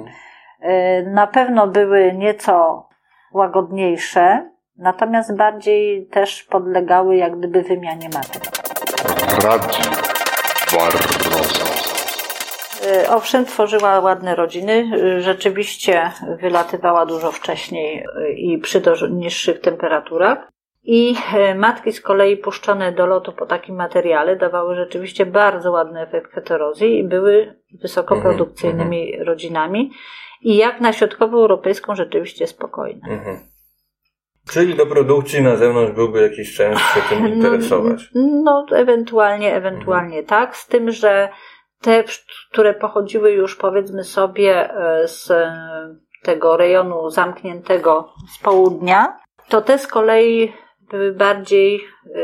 Mhm. Y, Na pewno były nieco łagodniejsze, natomiast bardziej też podlegały jak gdyby wymianie matek. Barroso. Y, Owszem, tworzyła ładne rodziny. y, Rzeczywiście wylatywała dużo wcześniej i przy niższych temperaturach. I matki z kolei puszczone do lotu po takim materiale dawały rzeczywiście bardzo ładny efekt heterozji i były wysokoprodukcyjnymi rodzinami. I jak na środkowoeuropejską rzeczywiście spokojne. Mhm. Czyli do produkcji na zewnątrz byłby jakiś sens się tym interesować. No, no ewentualnie, ewentualnie tak, z tym, że te, które pochodziły już powiedzmy sobie e, z e, tego rejonu zamkniętego z południa, to te z kolei były bardziej, e,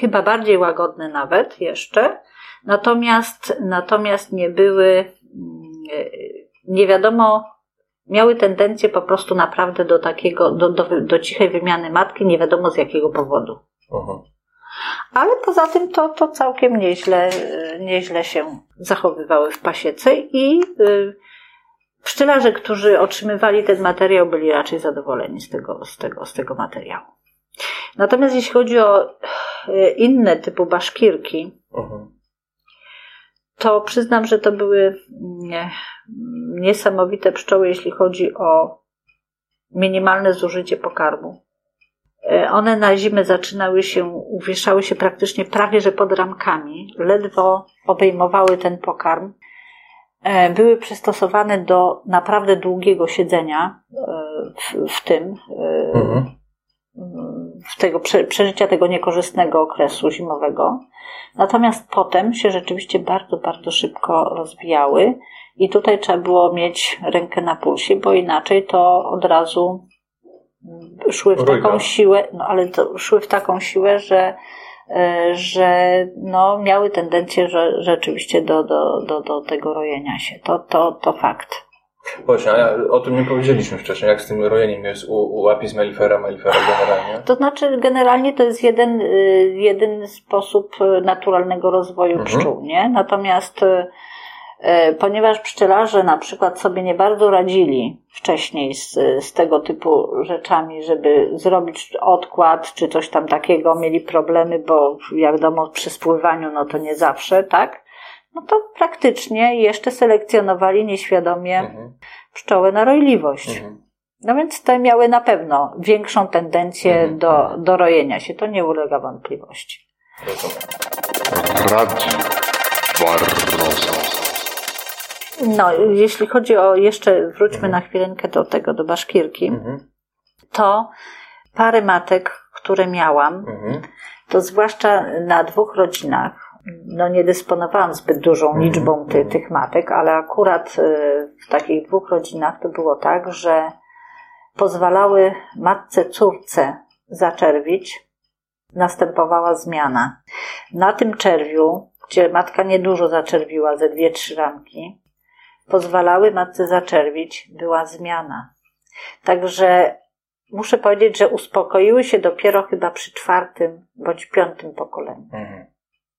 chyba bardziej łagodne nawet jeszcze, natomiast, natomiast nie były, mm, nie wiadomo, miały tendencję po prostu naprawdę do takiego, do, do, do cichej wymiany matki, nie wiadomo z jakiego powodu. Aha. Ale poza tym to, to całkiem nieźle, nieźle się zachowywały w pasiece i y, pszczelarze, którzy otrzymywali ten materiał, byli raczej zadowoleni z tego, z tego, z tego materiału. Natomiast jeśli chodzi o y, inne typu baszkirki, Aha. to przyznam, że to były nie, niesamowite pszczoły, jeśli chodzi o minimalne zużycie pokarmu. E, One na zimę zaczynały się, uwieszały się praktycznie prawie że pod ramkami, ledwo obejmowały ten pokarm. E, Były przystosowane do naprawdę długiego siedzenia e, w, w tym, Mhm. W tego prze, przeżycia tego niekorzystnego okresu zimowego. Natomiast potem się rzeczywiście bardzo, bardzo szybko rozwijały i tutaj trzeba było mieć rękę na pulsie, bo inaczej to od razu mm, szły w taką siłę, no ale to szły w taką siłę, że, e, że no, miały tendencję że, rzeczywiście do, do, do, do tego rojenia się. To, to, to fakt. Właśnie, a o tym nie powiedzieliśmy wcześniej, jak z tym rojeniem jest u, u apis mellifera, mellifera generalnie. To znaczy, generalnie to jest jeden, y, jeden sposób y, naturalnego rozwoju Mhm. pszczół, nie? Natomiast y, ponieważ pszczelarze na przykład sobie nie bardzo radzili wcześniej z, z tego typu rzeczami, żeby zrobić odkład czy coś tam takiego, mieli problemy, bo jak wiadomo przy spływaniu no to nie zawsze, tak? No to praktycznie jeszcze selekcjonowali nieświadomie Mhm. pszczołę na rojliwość. Mhm. No więc te miały na pewno większą tendencję Mhm. do, do rojenia się, to nie ulega wątpliwości. No, jeśli chodzi o jeszcze, wróćmy na chwilę do tego, do baszkirki, Mhm. to pary matek, które miałam, Mhm. to zwłaszcza na dwóch rodzinach, no nie dysponowałam zbyt dużą Mhm. liczbą ty, tych matek, ale akurat y, w takich dwóch rodzinach to było tak, że pozwalały matce córce zaczerwić, następowała zmiana. Na tym czerwiu, gdzie matka niedużo zaczerwiła, ze dwie, trzy ramki, pozwalały matce zaczerwić, była zmiana. Także muszę powiedzieć, że uspokoiły się dopiero chyba przy czwartym bądź piątym pokoleniu. Mhm.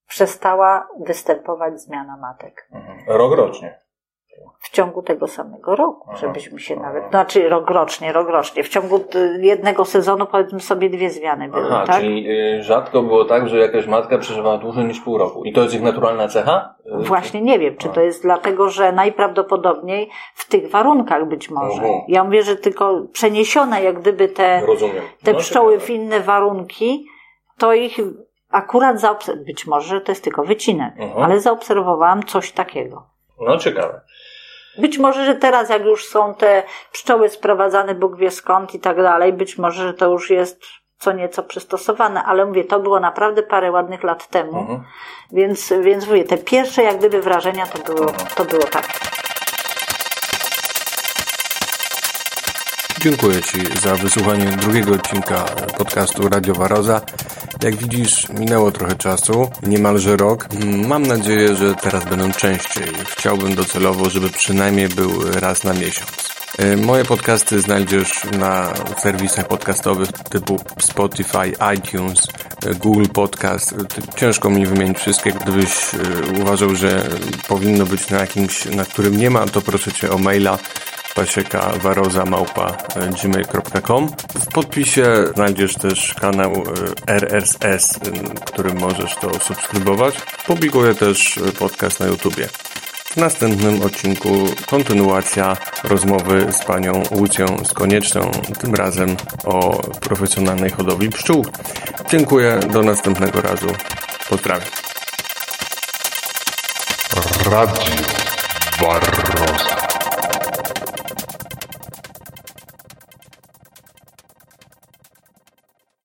Przestała występować zmiana matek. Mhm. Rok rocznie. W ciągu tego samego roku, Aha. żebyśmy się Aha. nawet, znaczy rok rocznie, rok rocznie. W ciągu jednego sezonu powiedzmy sobie dwie zmiany były, Aha, tak? czyli y, rzadko było tak, że jakaś matka przeżywała dłużej niż pół roku. I to jest ich naturalna cecha? Y, Właśnie nie wiem, czy to jest dlatego, że najprawdopodobniej w tych warunkach być może. Mhm. Ja mówię, że tylko przeniesione jak gdyby te, Rozumiem. te No, pszczoły w inne warunki, to ich akurat zaobserwowałam, być może że to jest tylko wycinek, Mhm. ale zaobserwowałam coś takiego. No ciekawe. Być może, że teraz jak już są te pszczoły sprowadzane Bóg wie skąd i tak dalej, być może, że to już jest co nieco przystosowane, ale mówię, to było naprawdę parę ładnych lat temu, Mhm. więc, więc mówię, te pierwsze jak gdyby wrażenia to było, to było tak. Dziękuję Ci za wysłuchanie drugiego odcinka podcastu Radio Waroza. Jak widzisz, minęło trochę czasu, niemalże rok. Mam nadzieję, że teraz będą częściej. Chciałbym docelowo, żeby przynajmniej był raz na miesiąc. E, Moje podcasty znajdziesz na serwisach podcastowych typu Spotify, iTunes, e, Google Podcast. E, Ciężko mi wymienić wszystkie. Gdybyś uważał, że powinno być na jakimś, na którym nie ma, to proszę Cię o maila pasieka waroza małpa e, gmail.com. W podpisie znajdziesz też kanał e, RSS, e, którym możesz to subskrybować. Publikuję też podcast na YouTubie. W następnym odcinku kontynuacja rozmowy z panią Łucją z Konieczną, tym razem o profesjonalnej hodowli pszczół. Dziękuję, do następnego razu. Pozdrawiam. Radio Barroza.